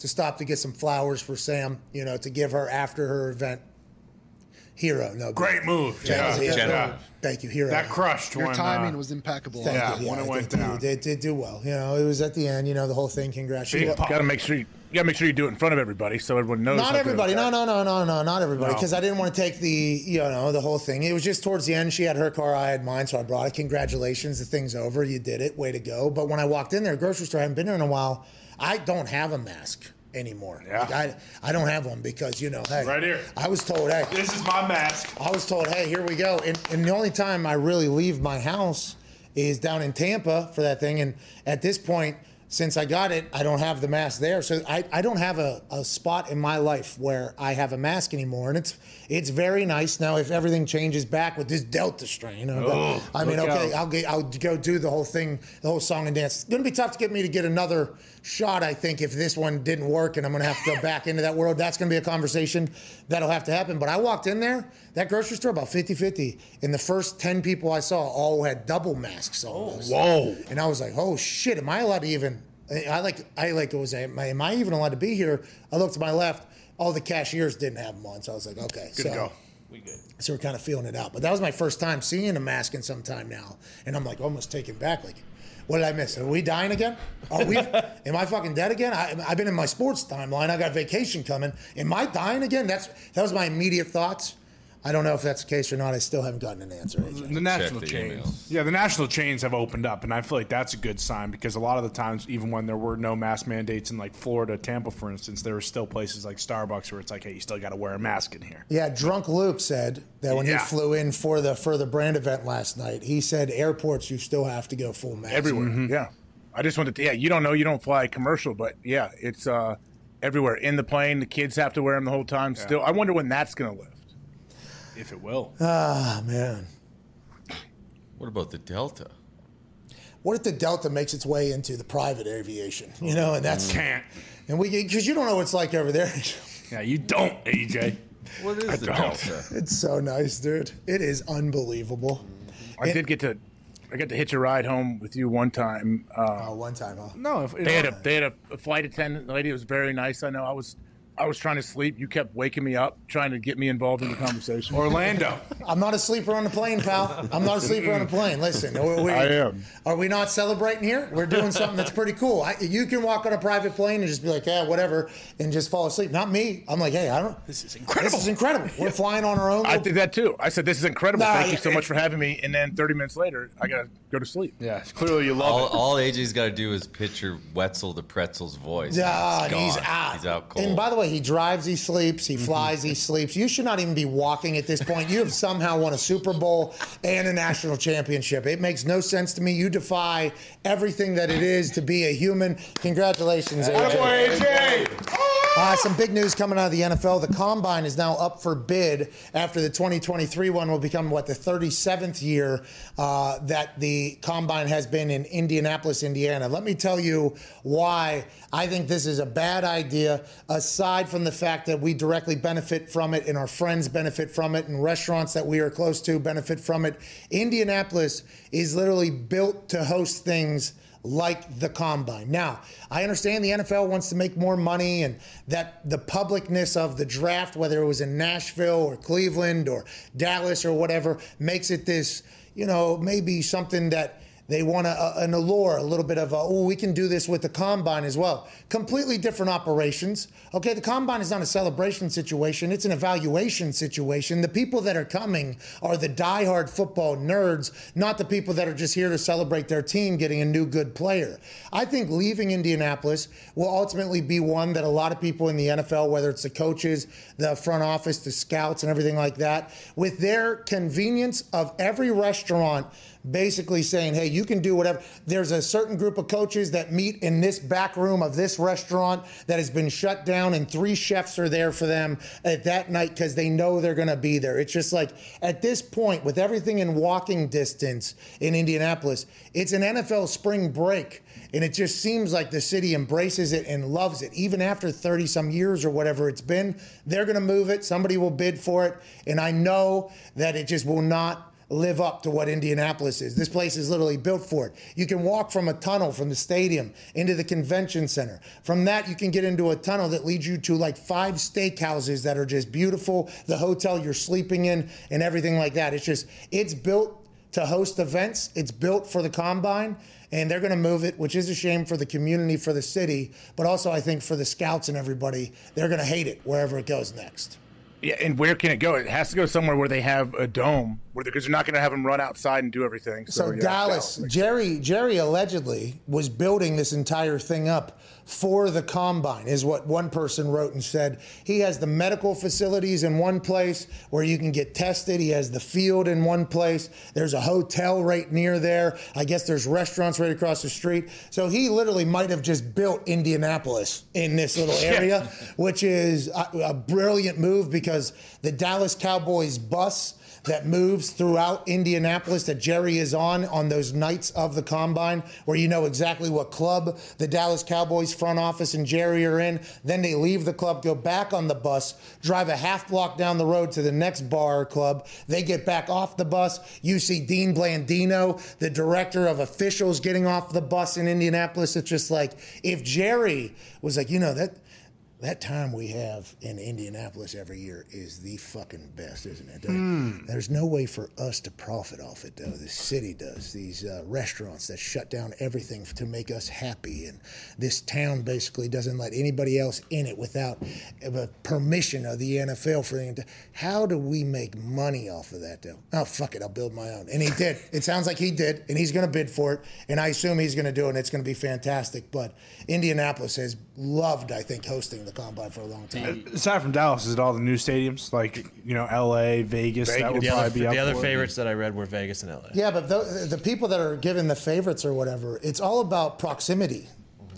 to stop to get some flowers for Sam. You know, to give her after her event. Hero, no Great move. Yeah, Yeah, yeah. yeah. Thank you, Hero. That crushed Your when, timing uh, was impeccable. Thank Yeah, you. when it I went did, down. Did, did do well. You know, it was at the end. You know, the whole thing. Big Congratulations. Got to make sure you, you got to make sure you do it in front of everybody so everyone knows. Not everybody. No, no, no, no, no, not everybody. No. Because I didn't want to take the, you know, the whole thing. It was just towards the end. She had her car, I had mine, so I brought it. Congratulations, the thing's over. You did it. Way to go. But when I walked in there, grocery store, I haven't been there in a while. I don't have a mask anymore. Yeah. Like, I, I don't have one because you know, hey, Right here. I was told, hey, This is my mask. I was told, hey, here we go. And, and the only time I really leave my house is down in Tampa for that thing. And at this point, since I got it, I don't have the mask there. So I, I don't have a, a spot in my life where I have a mask anymore. And it's it's very nice. Now, if everything changes back with this Delta strain, uh, Oh, I mean, okay, out. I'll, get, I'll go do the whole thing, the whole song and dance. It's going to be tough to get me to get another shot, I think, if this one didn't work and I'm going to have to go back into that world. That's going to be a conversation that'll have to happen. But I walked in there, that grocery store, about 50 50. And the first 10 people I saw all had double masks on. Oh, whoa. And I was like, oh shit, am I allowed to even? I like, I like, it was, am I, am I even allowed to be here? I looked to my left, all the cashiers didn't have them on. So I was like, okay. Good so, to go. We good. so we're kind of feeling it out. But that was my first time seeing a mask in some time now, and I'm like almost taken back. Like, what did I miss? Are we dying again? Are we? am I fucking dead again? I, I've been in my sports timeline. I got vacation coming. Am I dying again? That's that was my immediate thoughts. I don't know if that's the case or not. I still haven't gotten an answer. AJ. The national the chains. emails. Yeah, the national chains have opened up, and I feel like that's a good sign because a lot of the times, even when there were no mask mandates in like Florida, Tampa, for instance, there were still places like Starbucks where it's like, hey, you still got to wear a mask in here. Yeah, drunk Luke said that when Yeah. he flew in for the for the brand event last night, he said airports you still have to go full mask. everywhere. Mm-hmm. Yeah, I just wanted to. Yeah, you don't know, you don't fly commercial, but yeah, it's uh, everywhere in the plane. The kids have to wear them the whole time. Still, I wonder when that's going to lift. If it will. Ah man, What about the Delta? what if the Delta makes its way into the private aviation? You know, and that's Can't. and we because you don't know what it's like over there. Yeah, you don't, AJ. What is the don't. Delta? It's so nice, dude. It is unbelievable. I did get to, I got to hitch a ride home with you one time. Uh, Oh, one time, huh? No, if, they had a they had a, a flight attendant lady. It was very nice. I know. I was I was trying to sleep. You kept waking me up, trying to get me involved in the conversation. Orlando. I'm not a sleeper on the plane, pal. I'm not a sleeper on the plane. Listen, are we, I am. Are we not celebrating here? We're doing something that's pretty cool. I, you can walk on a private plane and just be like, yeah, whatever, and just fall asleep. Not me. I'm like, hey, I don't. This is incredible. This is incredible. We're flying on our own. I did that too. I said, "This is incredible. Nah, Thank you so much for having me." And then 30 minutes later, I gotta go to sleep. Yeah, clearly you love All, it. all AJ's got to do is picture Wetzel the Pretzel's voice. Yeah, and and out. He's out cold. And by the way, he drives, he sleeps, he flies, he mm-hmm. sleeps. You should not even be walking at this point. You have somehow won a Super Bowl and a national championship. It makes no sense to me. You defy everything that it is to be a human. Congratulations, AJ. AJ. Uh, some big news coming out of the NFL. The combine is now up for bid after the 2023 one will become, what, the 37th year uh, that the combine has been in Indianapolis, Indiana. Let me tell you why I think this is a bad idea, aside from the fact that we directly benefit from it and our friends benefit from it and restaurants that we are close to benefit from it. Indianapolis is literally built to host things like the combine. Now, I understand the NFL wants to make more money and that the publicness of the draft, whether it was in Nashville or Cleveland or Dallas or whatever, makes it this, you know, maybe something that they want a, an allure, a little bit of a, oh, we can do this with the combine as well. Completely different operations. Okay, the combine is not a celebration situation, it's an evaluation situation. The people that are coming are the diehard football nerds, not the people that are just here to celebrate their team getting a new good player. I think leaving Indianapolis will ultimately be one that a lot of people in the NFL, whether it's the coaches, the front office, the scouts, and everything like that, with their convenience of every restaurant basically saying, hey, you can do whatever. There's a certain group of coaches that meet in this back room of this restaurant that has been shut down, and three chefs are there for them at that night because they know they're going to be there. It's just like at this point, with everything in walking distance in Indianapolis, it's an NFL spring break. And it just seems like the city embraces it and loves it. Even after 30 some years or whatever it's been, they're going to move it. Somebody will bid for it. And I know that it just will not live up to what Indianapolis is. This place is literally built for it. You can walk from a tunnel from the stadium into the convention center. From that, you can get into a tunnel that leads you to like five steakhouses that are just beautiful, the hotel you're sleeping in, and everything like that. It's just, it's built to host events, it's built for the combine. And they're going to move it, which is a shame for the community, for the city, but also I think for the scouts and everybody. They're going to hate it wherever it goes next. Yeah, and where can it go? It has to go somewhere where they have a dome, because they're not going to have them run outside and do everything. So, So yeah, Dallas, Jerry, Jerry allegedly was building this entire thing up for the combine, is what one person wrote and said. He has the medical facilities in one place where you can get tested. He has the field in one place. There's a hotel right near there. I guess there's restaurants right across the street. So he literally might have just built Indianapolis in this little area, which is a, a brilliant move because the Dallas Cowboys bus that moves throughout Indianapolis that Jerry is on on those nights of the combine, where you know exactly what club the Dallas Cowboys front office and Jerry are in. Then they leave the club, go back on the bus, drive a half block down the road to the next bar or club. They get back off the bus. You see Dean Blandino, the director of officials, getting off the bus in Indianapolis. It's just like if Jerry was like, you know, that that time we have in Indianapolis every year is the fucking best, isn't it? Hmm. There's no way for us to profit off it, though. The city does. These uh, restaurants that shut down everything to make us happy, and this town basically doesn't let anybody else in it without permission of the NFL for the. How do we make money off of that, though? Oh fuck it, I'll build my own. And he did. it sounds like he did, and he's going to bid for it, and I assume he's going to do it, and it's going to be fantastic. But Indianapolis has loved, I think, hosting the combine for a long time. Uh, aside from Dallas, is it all the new stadiums like you know L.A., Vegas? That would the probably other, be up the other for it. favorites that I read were Vegas and LA. Yeah, but the, the people that are given the favorites or whatever, it's all about proximity.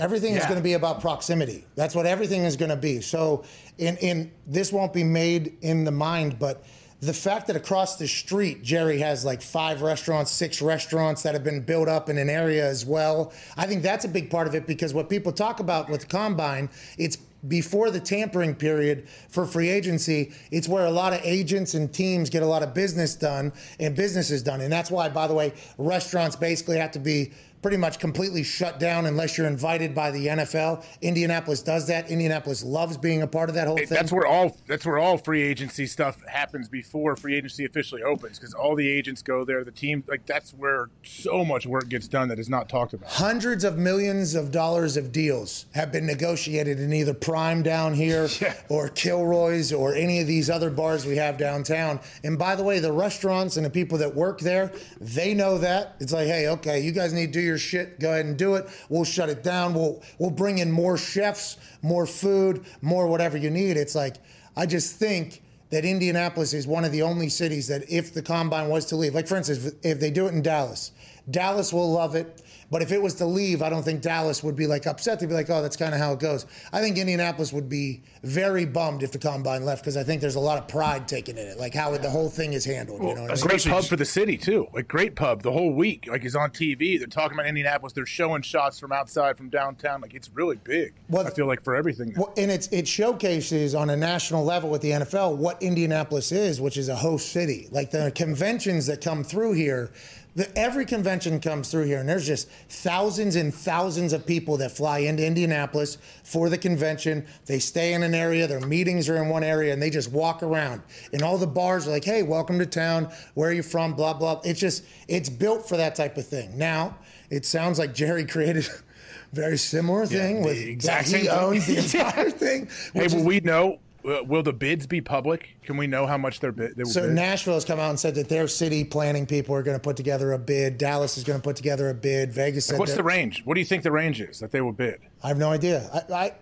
Everything is going to be about proximity. That's what everything is going to be. So, in, in this won't be made in the mind, but the fact that across the street Jerry has like five restaurants, six restaurants that have been built up in an area as well. I think that's a big part of it because what people talk about with combine, it's before the tampering period for free agency, it's where a lot of agents and teams get a lot of business done and business is done. And that's why, by the way, restaurants basically have to be pretty much completely shut down unless you're invited by the NFL. Indianapolis does that. Indianapolis loves being a part of that whole thing. That's where all that's where all free agency stuff happens before free agency officially opens because all the agents go there. The team like that's where so much work gets done that is not talked about. Hundreds of millions of dollars of deals have been negotiated in either Prime down here or Kilroy's or any of these other bars we have downtown. And by the way, the restaurants and the people that work there, they know that. It's like, hey, okay, you guys need to do your shit. Go ahead and do it. We'll shut it down. We'll we'll bring in more chefs, more food, more whatever you need. It's like I just think that Indianapolis is one of the only cities that if the combine was to leave, like for instance, if they do it in Dallas, Dallas will love it. But if it was to leave, I don't think Dallas would be like upset. They'd be like, "Oh, that's kind of how it goes." I think Indianapolis would be very bummed if the combine left because I think there's a lot of pride taken in it, like how the whole thing is handled. you know, what I a mean? great pub for the city too. Like great pub the whole week. Like is on TV. They're talking about Indianapolis. They're showing shots from outside, from downtown. Like it's really big. I feel like for everything. Well, and it's, it showcases on a national level with the NFL what Indianapolis is, which is a host city. Like the conventions that come through here, the, every convention comes through here, and there's just thousands and thousands of people that fly into Indianapolis for the convention. They stay in an area, their meetings are in one area, and they just walk around. And all the bars are like, hey, welcome to town. Where are you from? Blah, blah. It's just, it's built for that type of thing. Now, it sounds like Jerry created. a Very similar thing with exact that he owns the entire thing. Hey, will is- we know? Uh, will the bids be public? Can we know how much they're bid? They So bid? Nashville has come out and said that their city planning people are going to put together a bid. Dallas is going to put together a bid. Vegas said What's the range? What do you think the range is that they will bid? I have no idea. I, I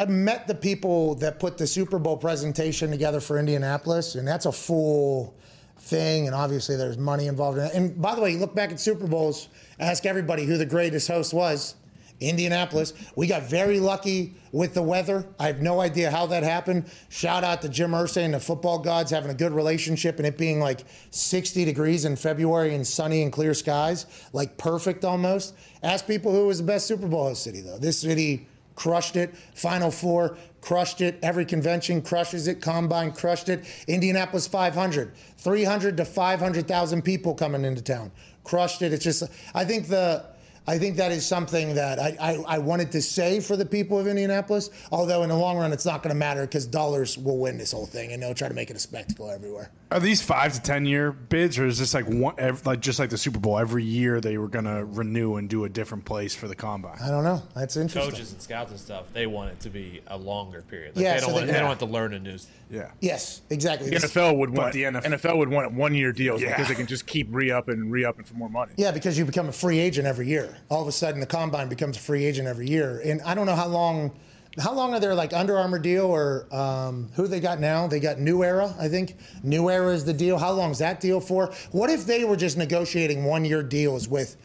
I met the people that put the Super Bowl presentation together for Indianapolis, and that's a full thing, and obviously there's money involved in it. And by the way, you look back at Super Bowls, ask everybody who the greatest host was. Indianapolis. We got very lucky with the weather. I have no idea how that happened. Shout out to Jim Irsay and the football gods having a good relationship and it being like 60 degrees in February and sunny and clear skies, like perfect almost. Ask people who was the best Super Bowl host city though. This city crushed it. Final four, crushed it. Every convention crushes it. Combine crushed it. Indianapolis 500, 300 to 500,000 people coming into town. Crushed it. It's just, I think the, I think that is something that I, I, I wanted to say for the people of Indianapolis. Although in the long run, it's not going to matter because dollars will win this whole thing, and they'll try to make it a spectacle everywhere. Are these five to ten year bids, or is this like one, ev- like just like the Super Bowl? Every year they were going to renew and do a different place for the combine. I don't know. That's interesting. Coaches and scouts and stuff, they want it to be a longer period. Like Yeah, they, don't want, they- they don't yeah. want to learn a new. Yeah. Yes, exactly. The NFL would want But the NFL NFL would want one year deals Yeah. because they can just keep re up and re upping for more money. Yeah, because you become a free agent every year. All of a sudden, the combine becomes a free agent every year. And I don't know how long. How long are there like Under Armour deal or um, who they got now? They got New Era, I think. New Era is the deal. How long is that deal for? What if they were just negotiating one year deals with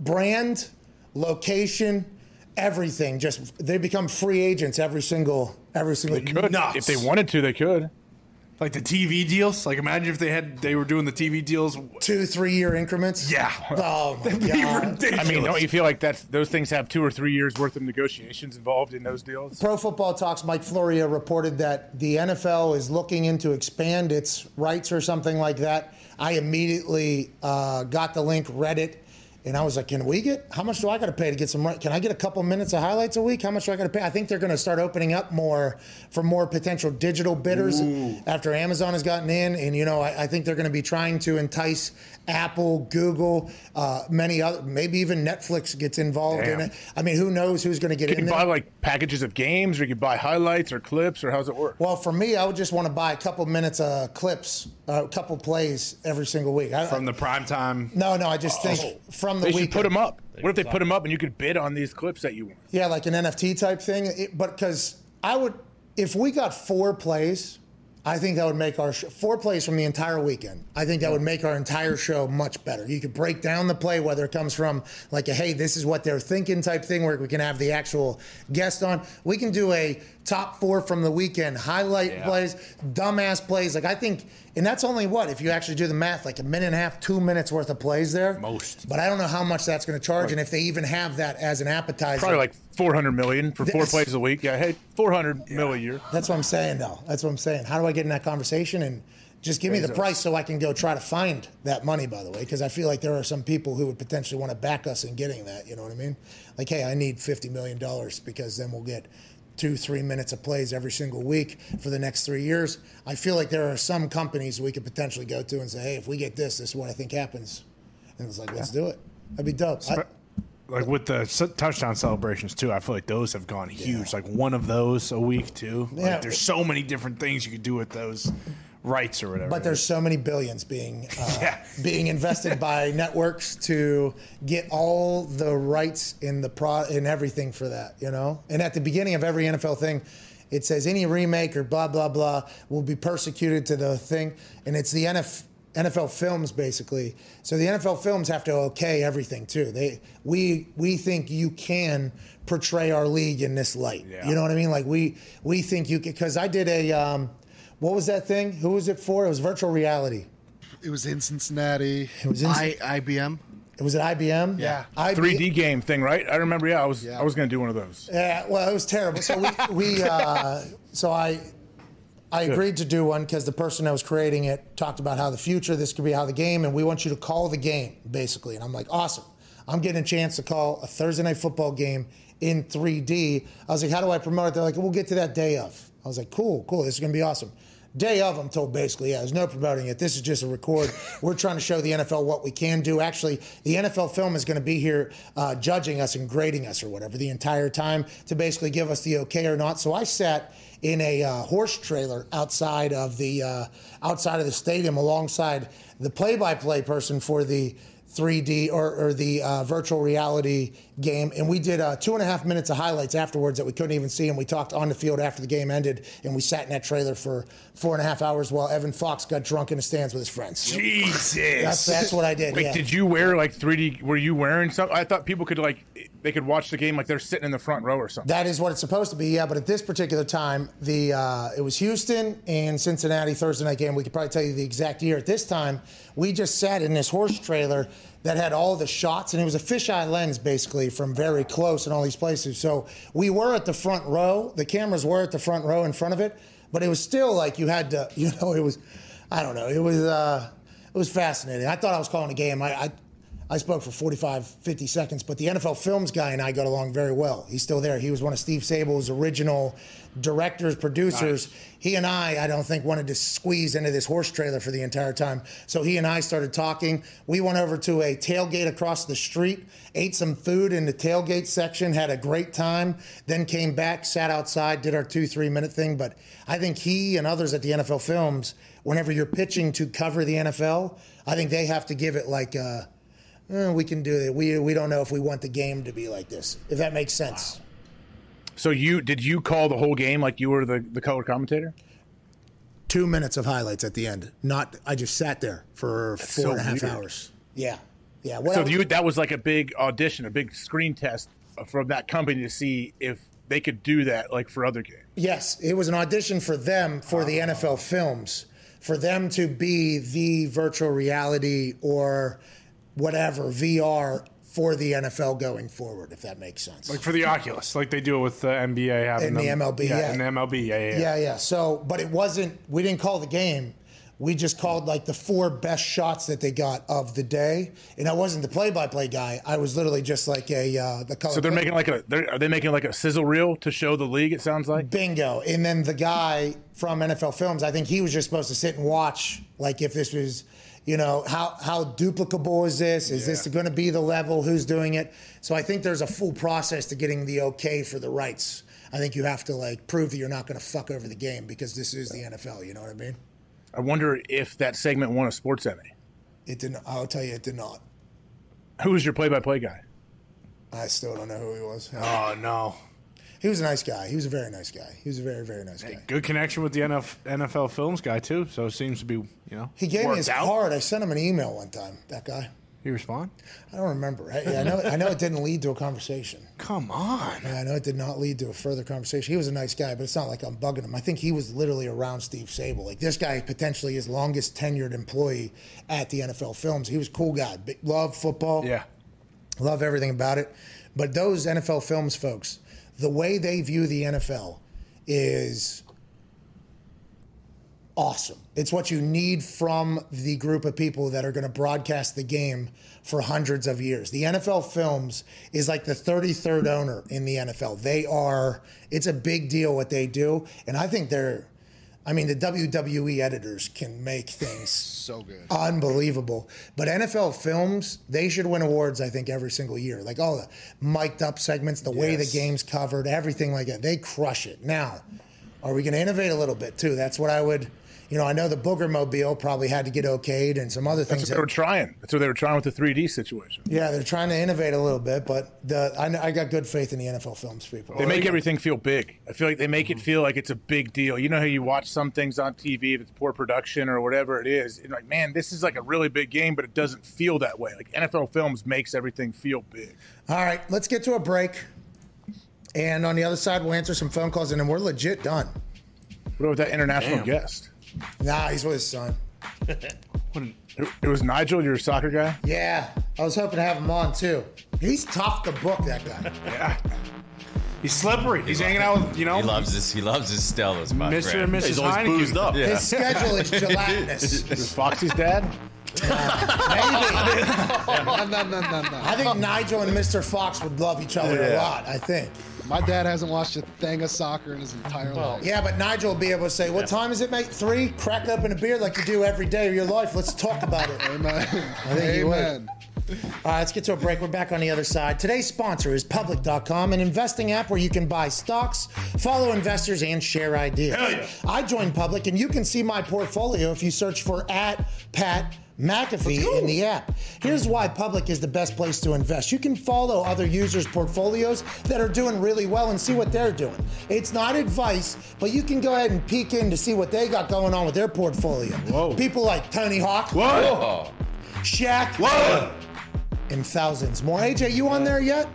brand, location, everything? Just they become free agents every single every single. They could if they wanted to. They could. Like the TV deals. Like imagine if they had they were doing the TV deals two three year increments. Yeah. Oh my That'd be god. ridiculous. I mean, don't you feel like that's those things have two or three years worth of negotiations involved in those deals? Pro Football Talks Mike Florio reported that the NFL is looking into expand its rights or something like that. I immediately uh, got the link, read it, and I was like, "Can we get? How much do I got to pay to get some? Can I get a couple minutes of highlights a week? How much do I got to pay? I think they're going to start opening up more for more potential digital bidders after Amazon has gotten in, and you know, I, I think they're going to be trying to entice Apple, Google, uh, many other, maybe even Netflix gets involved in it. I mean, who knows who's going to get Can in you there? buy like packages of games, or you could buy highlights or clips, or how's it work? Well, for me, I would just want to buy a couple minutes of clips, uh, a couple plays every single week. I, from the prime time. no, no, I just think from the they should put them up. What if they put them up and you could bid on these clips that you want? Yeah, like an NFT type thing. It, but because I would, if we got four plays, I think that would make our sh- four plays from the entire weekend. I think that would make our entire show much better. You could break down the play, whether it comes from like a hey, this is what they're thinking type thing, where we can have the actual guest on. We can do a top four from the weekend, highlight plays, dumbass plays. Like I think, and that's only what if you actually do the math, like a minute and a half, two minutes worth of plays there. Most. But I don't know how much that's going to charge, and if they even have that as an appetizer. Probably like 400 million for four plays a week. Yeah, hey, 400 mil a year. That's what I'm saying, though. That's what I'm saying. How do I get in that conversation and just give me the price so I can go try to find that money? By the way, because I feel like there are some people who would potentially want to back us in getting that. You know what I mean? Like, hey, I need fifty million dollars because then we'll get two, three minutes of plays every single week for the next three years. I feel like there are some companies we could potentially go to and say, hey, if we get this, this is what I think happens. And it's like, let's do it. That'd be dope. I- Like with the touchdown celebrations too, I feel like those have gone huge. Like one of those a week too. Like, Yeah. there's so many different things you could do with those rights or whatever. But there's so many billions being uh, being invested by networks to get all the rights in the pro in everything for that, you know. And at the beginning of every NFL thing, it says any remake or blah blah blah will be persecuted to the thing, and it's the NF, NFL films basically. So the NFL films have to okay everything too. They we we think you can portray our league in this light. You know what I mean? Like we we think you can because I did a. Um, what was that thing? Who was it for? It was virtual reality. It was in Cincinnati. It was in- I, IBM. It was at IBM. Yeah. IB 3D game thing, right? I remember. Yeah, I was I was going to do one of those. Yeah, well, it was terrible. So we, we uh, so I, I Good. agreed to do one because the person that was creating it talked about how the future this could be how the game, and we want you to call the game basically. And I'm like, awesome. I'm getting a chance to call a Thursday night football game in 3D. I was like, how do I promote it? They're like, we'll get to that day of. I was like, cool, cool. This is gonna be awesome. Day of, I'm told basically, yeah, there's no promoting it. This is just a record. We're trying to show the NFL what we can do. Actually, the NFL film is going to be here uh, judging us and grading us or whatever the entire time to basically give us the okay or not. So I sat in a uh, horse trailer outside of the uh, outside of the stadium alongside the play-by-play person for the 3D or, or the uh, virtual reality game, and we did uh, two and a half minutes of highlights afterwards that we couldn't even see, and we talked on the field after the game ended, and we sat in that trailer for four and a half hours while Evan Fox got drunk in the stands with his friends. Jesus. That's, that's what I did. Wait, yeah. did you wear like 3D? Were you wearing something? I thought people could like they could watch the game like they're sitting in the front row or something. That is what it's supposed to be, yeah. But at this particular time, the uh, it was Houston and Cincinnati Thursday night game. We could probably tell you the exact year. At this time, we just sat in this horse trailer that had all the shots, and it was a fisheye lens basically from very close in all these places. So we were at the front row. The cameras were at the front row in front of it, but it was still like you had to, you know, it was, I don't know, it was, uh, it was fascinating. I thought I was calling a game. I, I I spoke for 45, 50 seconds, but the NFL Films guy and I got along very well. He's still there. He was one of Steve Sabol's original directors, producers. He and I, I don't think, wanted to squeeze into this horse trailer for the entire time. So he and I started talking. We went over to a tailgate across the street, ate some food in the tailgate section, had a great time, then came back, sat outside, did our two, three minute thing. But I think he and others at the NFL Films, whenever you're pitching to cover the NFL, I think they have to give it like, uh, eh, we can do it. We, we don't know if we want the game to be like this, if that makes sense. So you did you call the whole game like you were the, the color commentator? Two minutes of highlights at the end. Not, I just sat there for That's four so and a half weird. hours. Yeah. Yeah. So you that was like a big audition, a big screen test from that company to see if they could do that like for other games. Yes, it was an audition for them for the NFL films, for them to be the virtual reality or whatever VR for the NFL going forward, if that makes sense. Like for the Oculus, like they do it with the NBA having In the them- MLB, yeah. in the MLB, yeah, yeah, yeah. yeah, yeah. So, but it wasn't. We didn't call the game. We just called like the four best shots that they got of the day, and I wasn't the play-by-play guy. I was literally just like a uh, the color. So they're play- making like a they're, are they making like a sizzle reel to show the league? It sounds like. Bingo. And then the guy from NFL Films, I think he was just supposed to sit and watch, like if this was, you know, how how duplicable is this? Is this going to be the level? Who's doing it? So I think there's a full process to getting the okay for the rights. I think you have to like prove that you're not going to fuck over the game because this is the NFL. You know what I mean? I wonder if that segment won a sports Emmy. It didn't. I'll tell you, it did not. Who was your play-by-play guy? I still don't know who he was. Oh no. He was a nice guy. He was a very nice guy. He was a very very nice guy. Good connection with the NF, NFL Films guy too. So it seems to be, you know. He gave me his out. card. I sent him an email one time. That guy. He respond? I don't remember. I, I know. I know it didn't lead to a conversation. Come on. Yeah, I know it did not lead to a further conversation. He was a nice guy, but it's not like I'm bugging him. I think he was literally around Steve Sabol. Like this guy, potentially his longest tenured employee at the NFL Films. He was a cool guy. Love football. Yeah. Love everything about it. But those NFL Films folks, the way they view the NFL is awesome. It's what you need from the group of people that are going to broadcast the game for hundreds of years. The NFL Films is like the 33rd owner in the NFL. They are, it's a big deal what they do. And I think they're, I mean, the WWE editors can make things so good. unbelievable. But NFL films, they should win awards, I think, every single year. Like all the mic'd up segments, the way the game's covered, everything like that. They crush it. Now, are we going to innovate a little bit too? That's what I would, you know, I know the Booger Mobile probably had to get okayed and some other That's things. what they were trying. That's what they were trying with the 3D situation. yeah, they're trying to innovate a little bit, but the I, know- I got good faith in the NFL films people. They make everything feel big. I feel like they make it mm-hmm. feel like it's a big deal. You know how you watch some things on TV if it's poor production or whatever it is. And like, man, this is like a really big game, but it doesn't feel that way. Like NFL Films makes everything feel big. All right, let's get to a break. And on the other side, we'll answer some phone calls, and then we're legit done. What about that international Damn. guest? Nah, he's with his son. It it was Nigel, your soccer guy. Yeah, I was hoping to have him on too. He's tough to book, that guy. Yeah. He's slippery. He's hanging out with, you know. He loves his. He loves his Stellas, my Mr. friend. and Mrs. He's always Heineken. Yeah. His schedule is gelatinous. Is Foxy's dad? Maybe. no, no, no, no, no. I think Nigel and Mr. Fox would love each other a Yeah. lot. I think. My dad hasn't watched a thing of soccer in his entire life. Yeah, but Nigel will be able to say, "What time is it, mate? Three? Crack open a beer like you do every day of your life. Let's talk about it." Amen. I think he would. Amen. All right, let's get to a break. We're back on the other side. Today's sponsor is Public.com, an investing app where you can buy stocks, follow investors, and share ideas. Yeah. I joined Public, and you can see my portfolio if you search for at Pat McAfee in the app. Here's why Public is the best place to invest. You can follow other users' portfolios that are doing really well and see what they're doing. It's not advice, but you can go ahead and peek in to see what they got going on with their portfolio. Whoa. People like Tony Hawk. Whoa. Shaq. Whoa. And thousands more. AJ, you on there yet?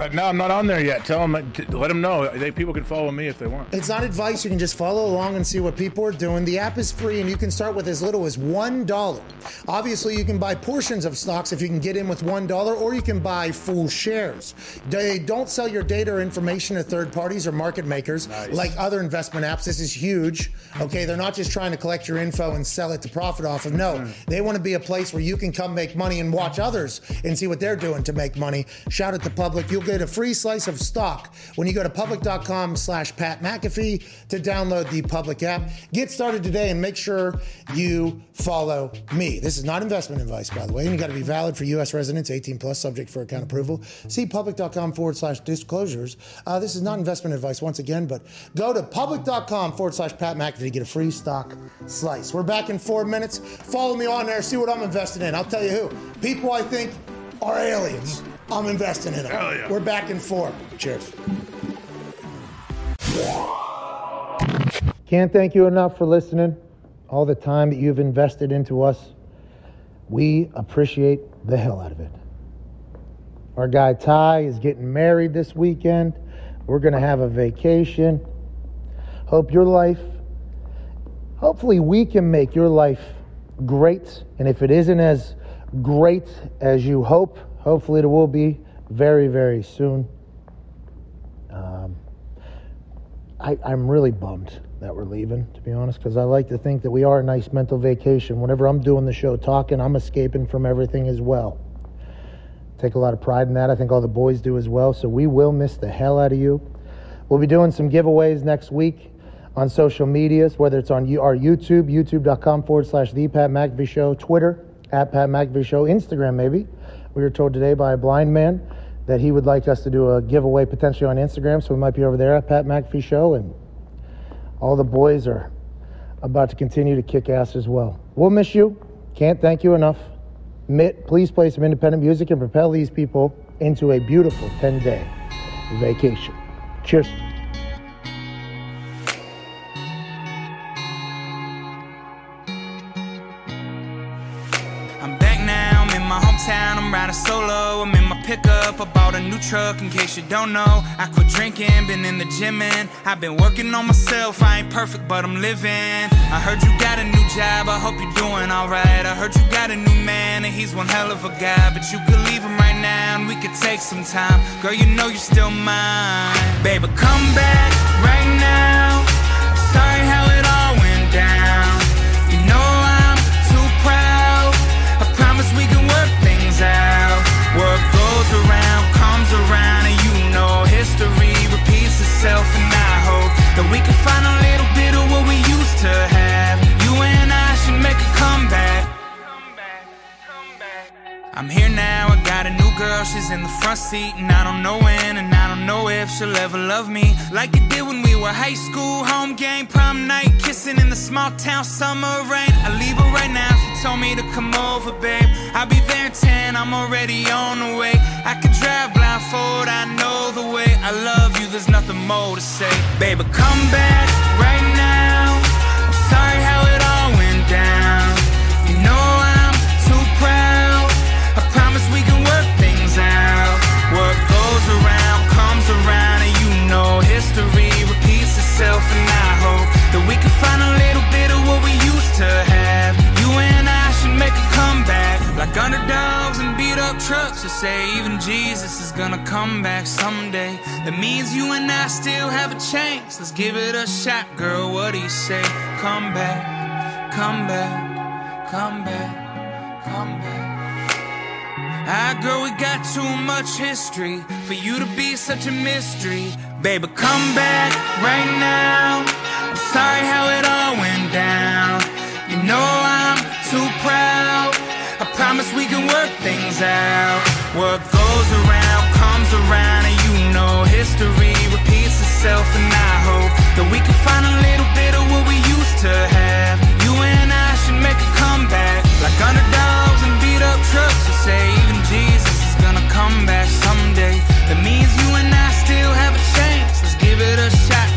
Uh, no, I'm not on there yet. Tell them, let them know. They, people can follow me if they want. It's not advice. You can just follow along and see what people are doing. The app is free and you can start with as little as $1. Obviously, you can buy portions of stocks if you can get in with $1 or you can buy full shares. They don't sell your data or information to third parties or market makers like other investment apps. This is huge. Okay, they're not just trying to collect your info and sell it to profit off of. No, they want to be a place where you can come make money and watch others and see what they're doing to make money. Shout at the public. You'll get a free slice of stock when you go to public.com slash Pat McAfee to download the public app. Get started today and make sure you follow me. This is not investment advice, by the way, and you got to be valid for U.S. residents, 18 plus, subject for account approval. See public.com forward slash disclosures. Uh, this is not investment advice once again, but go to public.com forward slash Pat McAfee to get a free stock slice. We're back in four minutes. Follow me on there, see what I'm invested in. I'll tell you who. People I think are aliens. I'm investing in them. Hell yeah. We're back in four. Cheers. Can't thank you enough for listening, all the time that you've invested into us. We appreciate the hell out of it. Our guy Ty is getting married this weekend. We're going to have a vacation. Hope your life, hopefully, we can make your life great. And if it isn't as great as you hope, hopefully it will be very, very soon. Um, I, I'm really bummed that we're leaving, to be honest, because I like to think that we are a nice mental vacation. Whenever I'm doing the show talking, I'm escaping from everything as well. Take a lot of pride in that. I think all the boys do as well. So we will miss the hell out of you. We'll be doing some giveaways next week on social medias, whether it's on our YouTube, youtube.com forward slash the Pat McAfee Show, Twitter, at Pat McAfee Show, Instagram maybe. We were told today by a blind man that he would like us to do a giveaway potentially on Instagram, so we might be over there at Pat McAfee Show, and all the boys are about to continue to kick ass as well. We'll miss you. Can't thank you enough. Mitt, please play some independent music and propel these people into a beautiful 10 day vacation. Cheers. I'm riding solo. I'm in my pickup, I bought a new truck in case you don't know. I quit drinking, been in the gym and I've been working on myself. I ain't perfect, but I'm living. I heard you got a new job, I hope you're doing alright. I heard you got a new man and he's one hell of a guy. But you could leave him right now and we could take some time. Girl, you know you're still mine. Baby, come back right now. Sorry how around comes around, and you know history repeats itself. And I hope that we can find a little bit of what we used to I'm here now, I got a new girl, she's in the front seat, and I don't know when, and I don't know if she'll ever love me like it did when we were high school, home game, prom night, kissing in the small town summer rain. I leave her right now you told me to come over, babe. I'll be there in 10, I'm already on the way. I could drive blindfold, I know the way. I love you, there's nothing more to say. Baby, come back right now. I'm sorry how it itself. And I hope that we can find a little bit of what we used to have. You and I should make a comeback, like underdogs and beat up trucks. To say even Jesus is gonna come back someday. That means you and I still have a chance. Let's give it a shot, girl. What do you say? Come back, come back, come back, come back. Ah, girl, we got too much history for you to be such a mystery. Baby, come back right now. I'm sorry how it all went down. You know I'm too proud. I promise we can work things out. What goes around comes around, and you know history repeats itself. And I hope that we can find a little bit of what we used to have. You and I should make a comeback like underdogs and beat up trucks to say come back someday. That means you and I still have a chance. Let's give it a shot.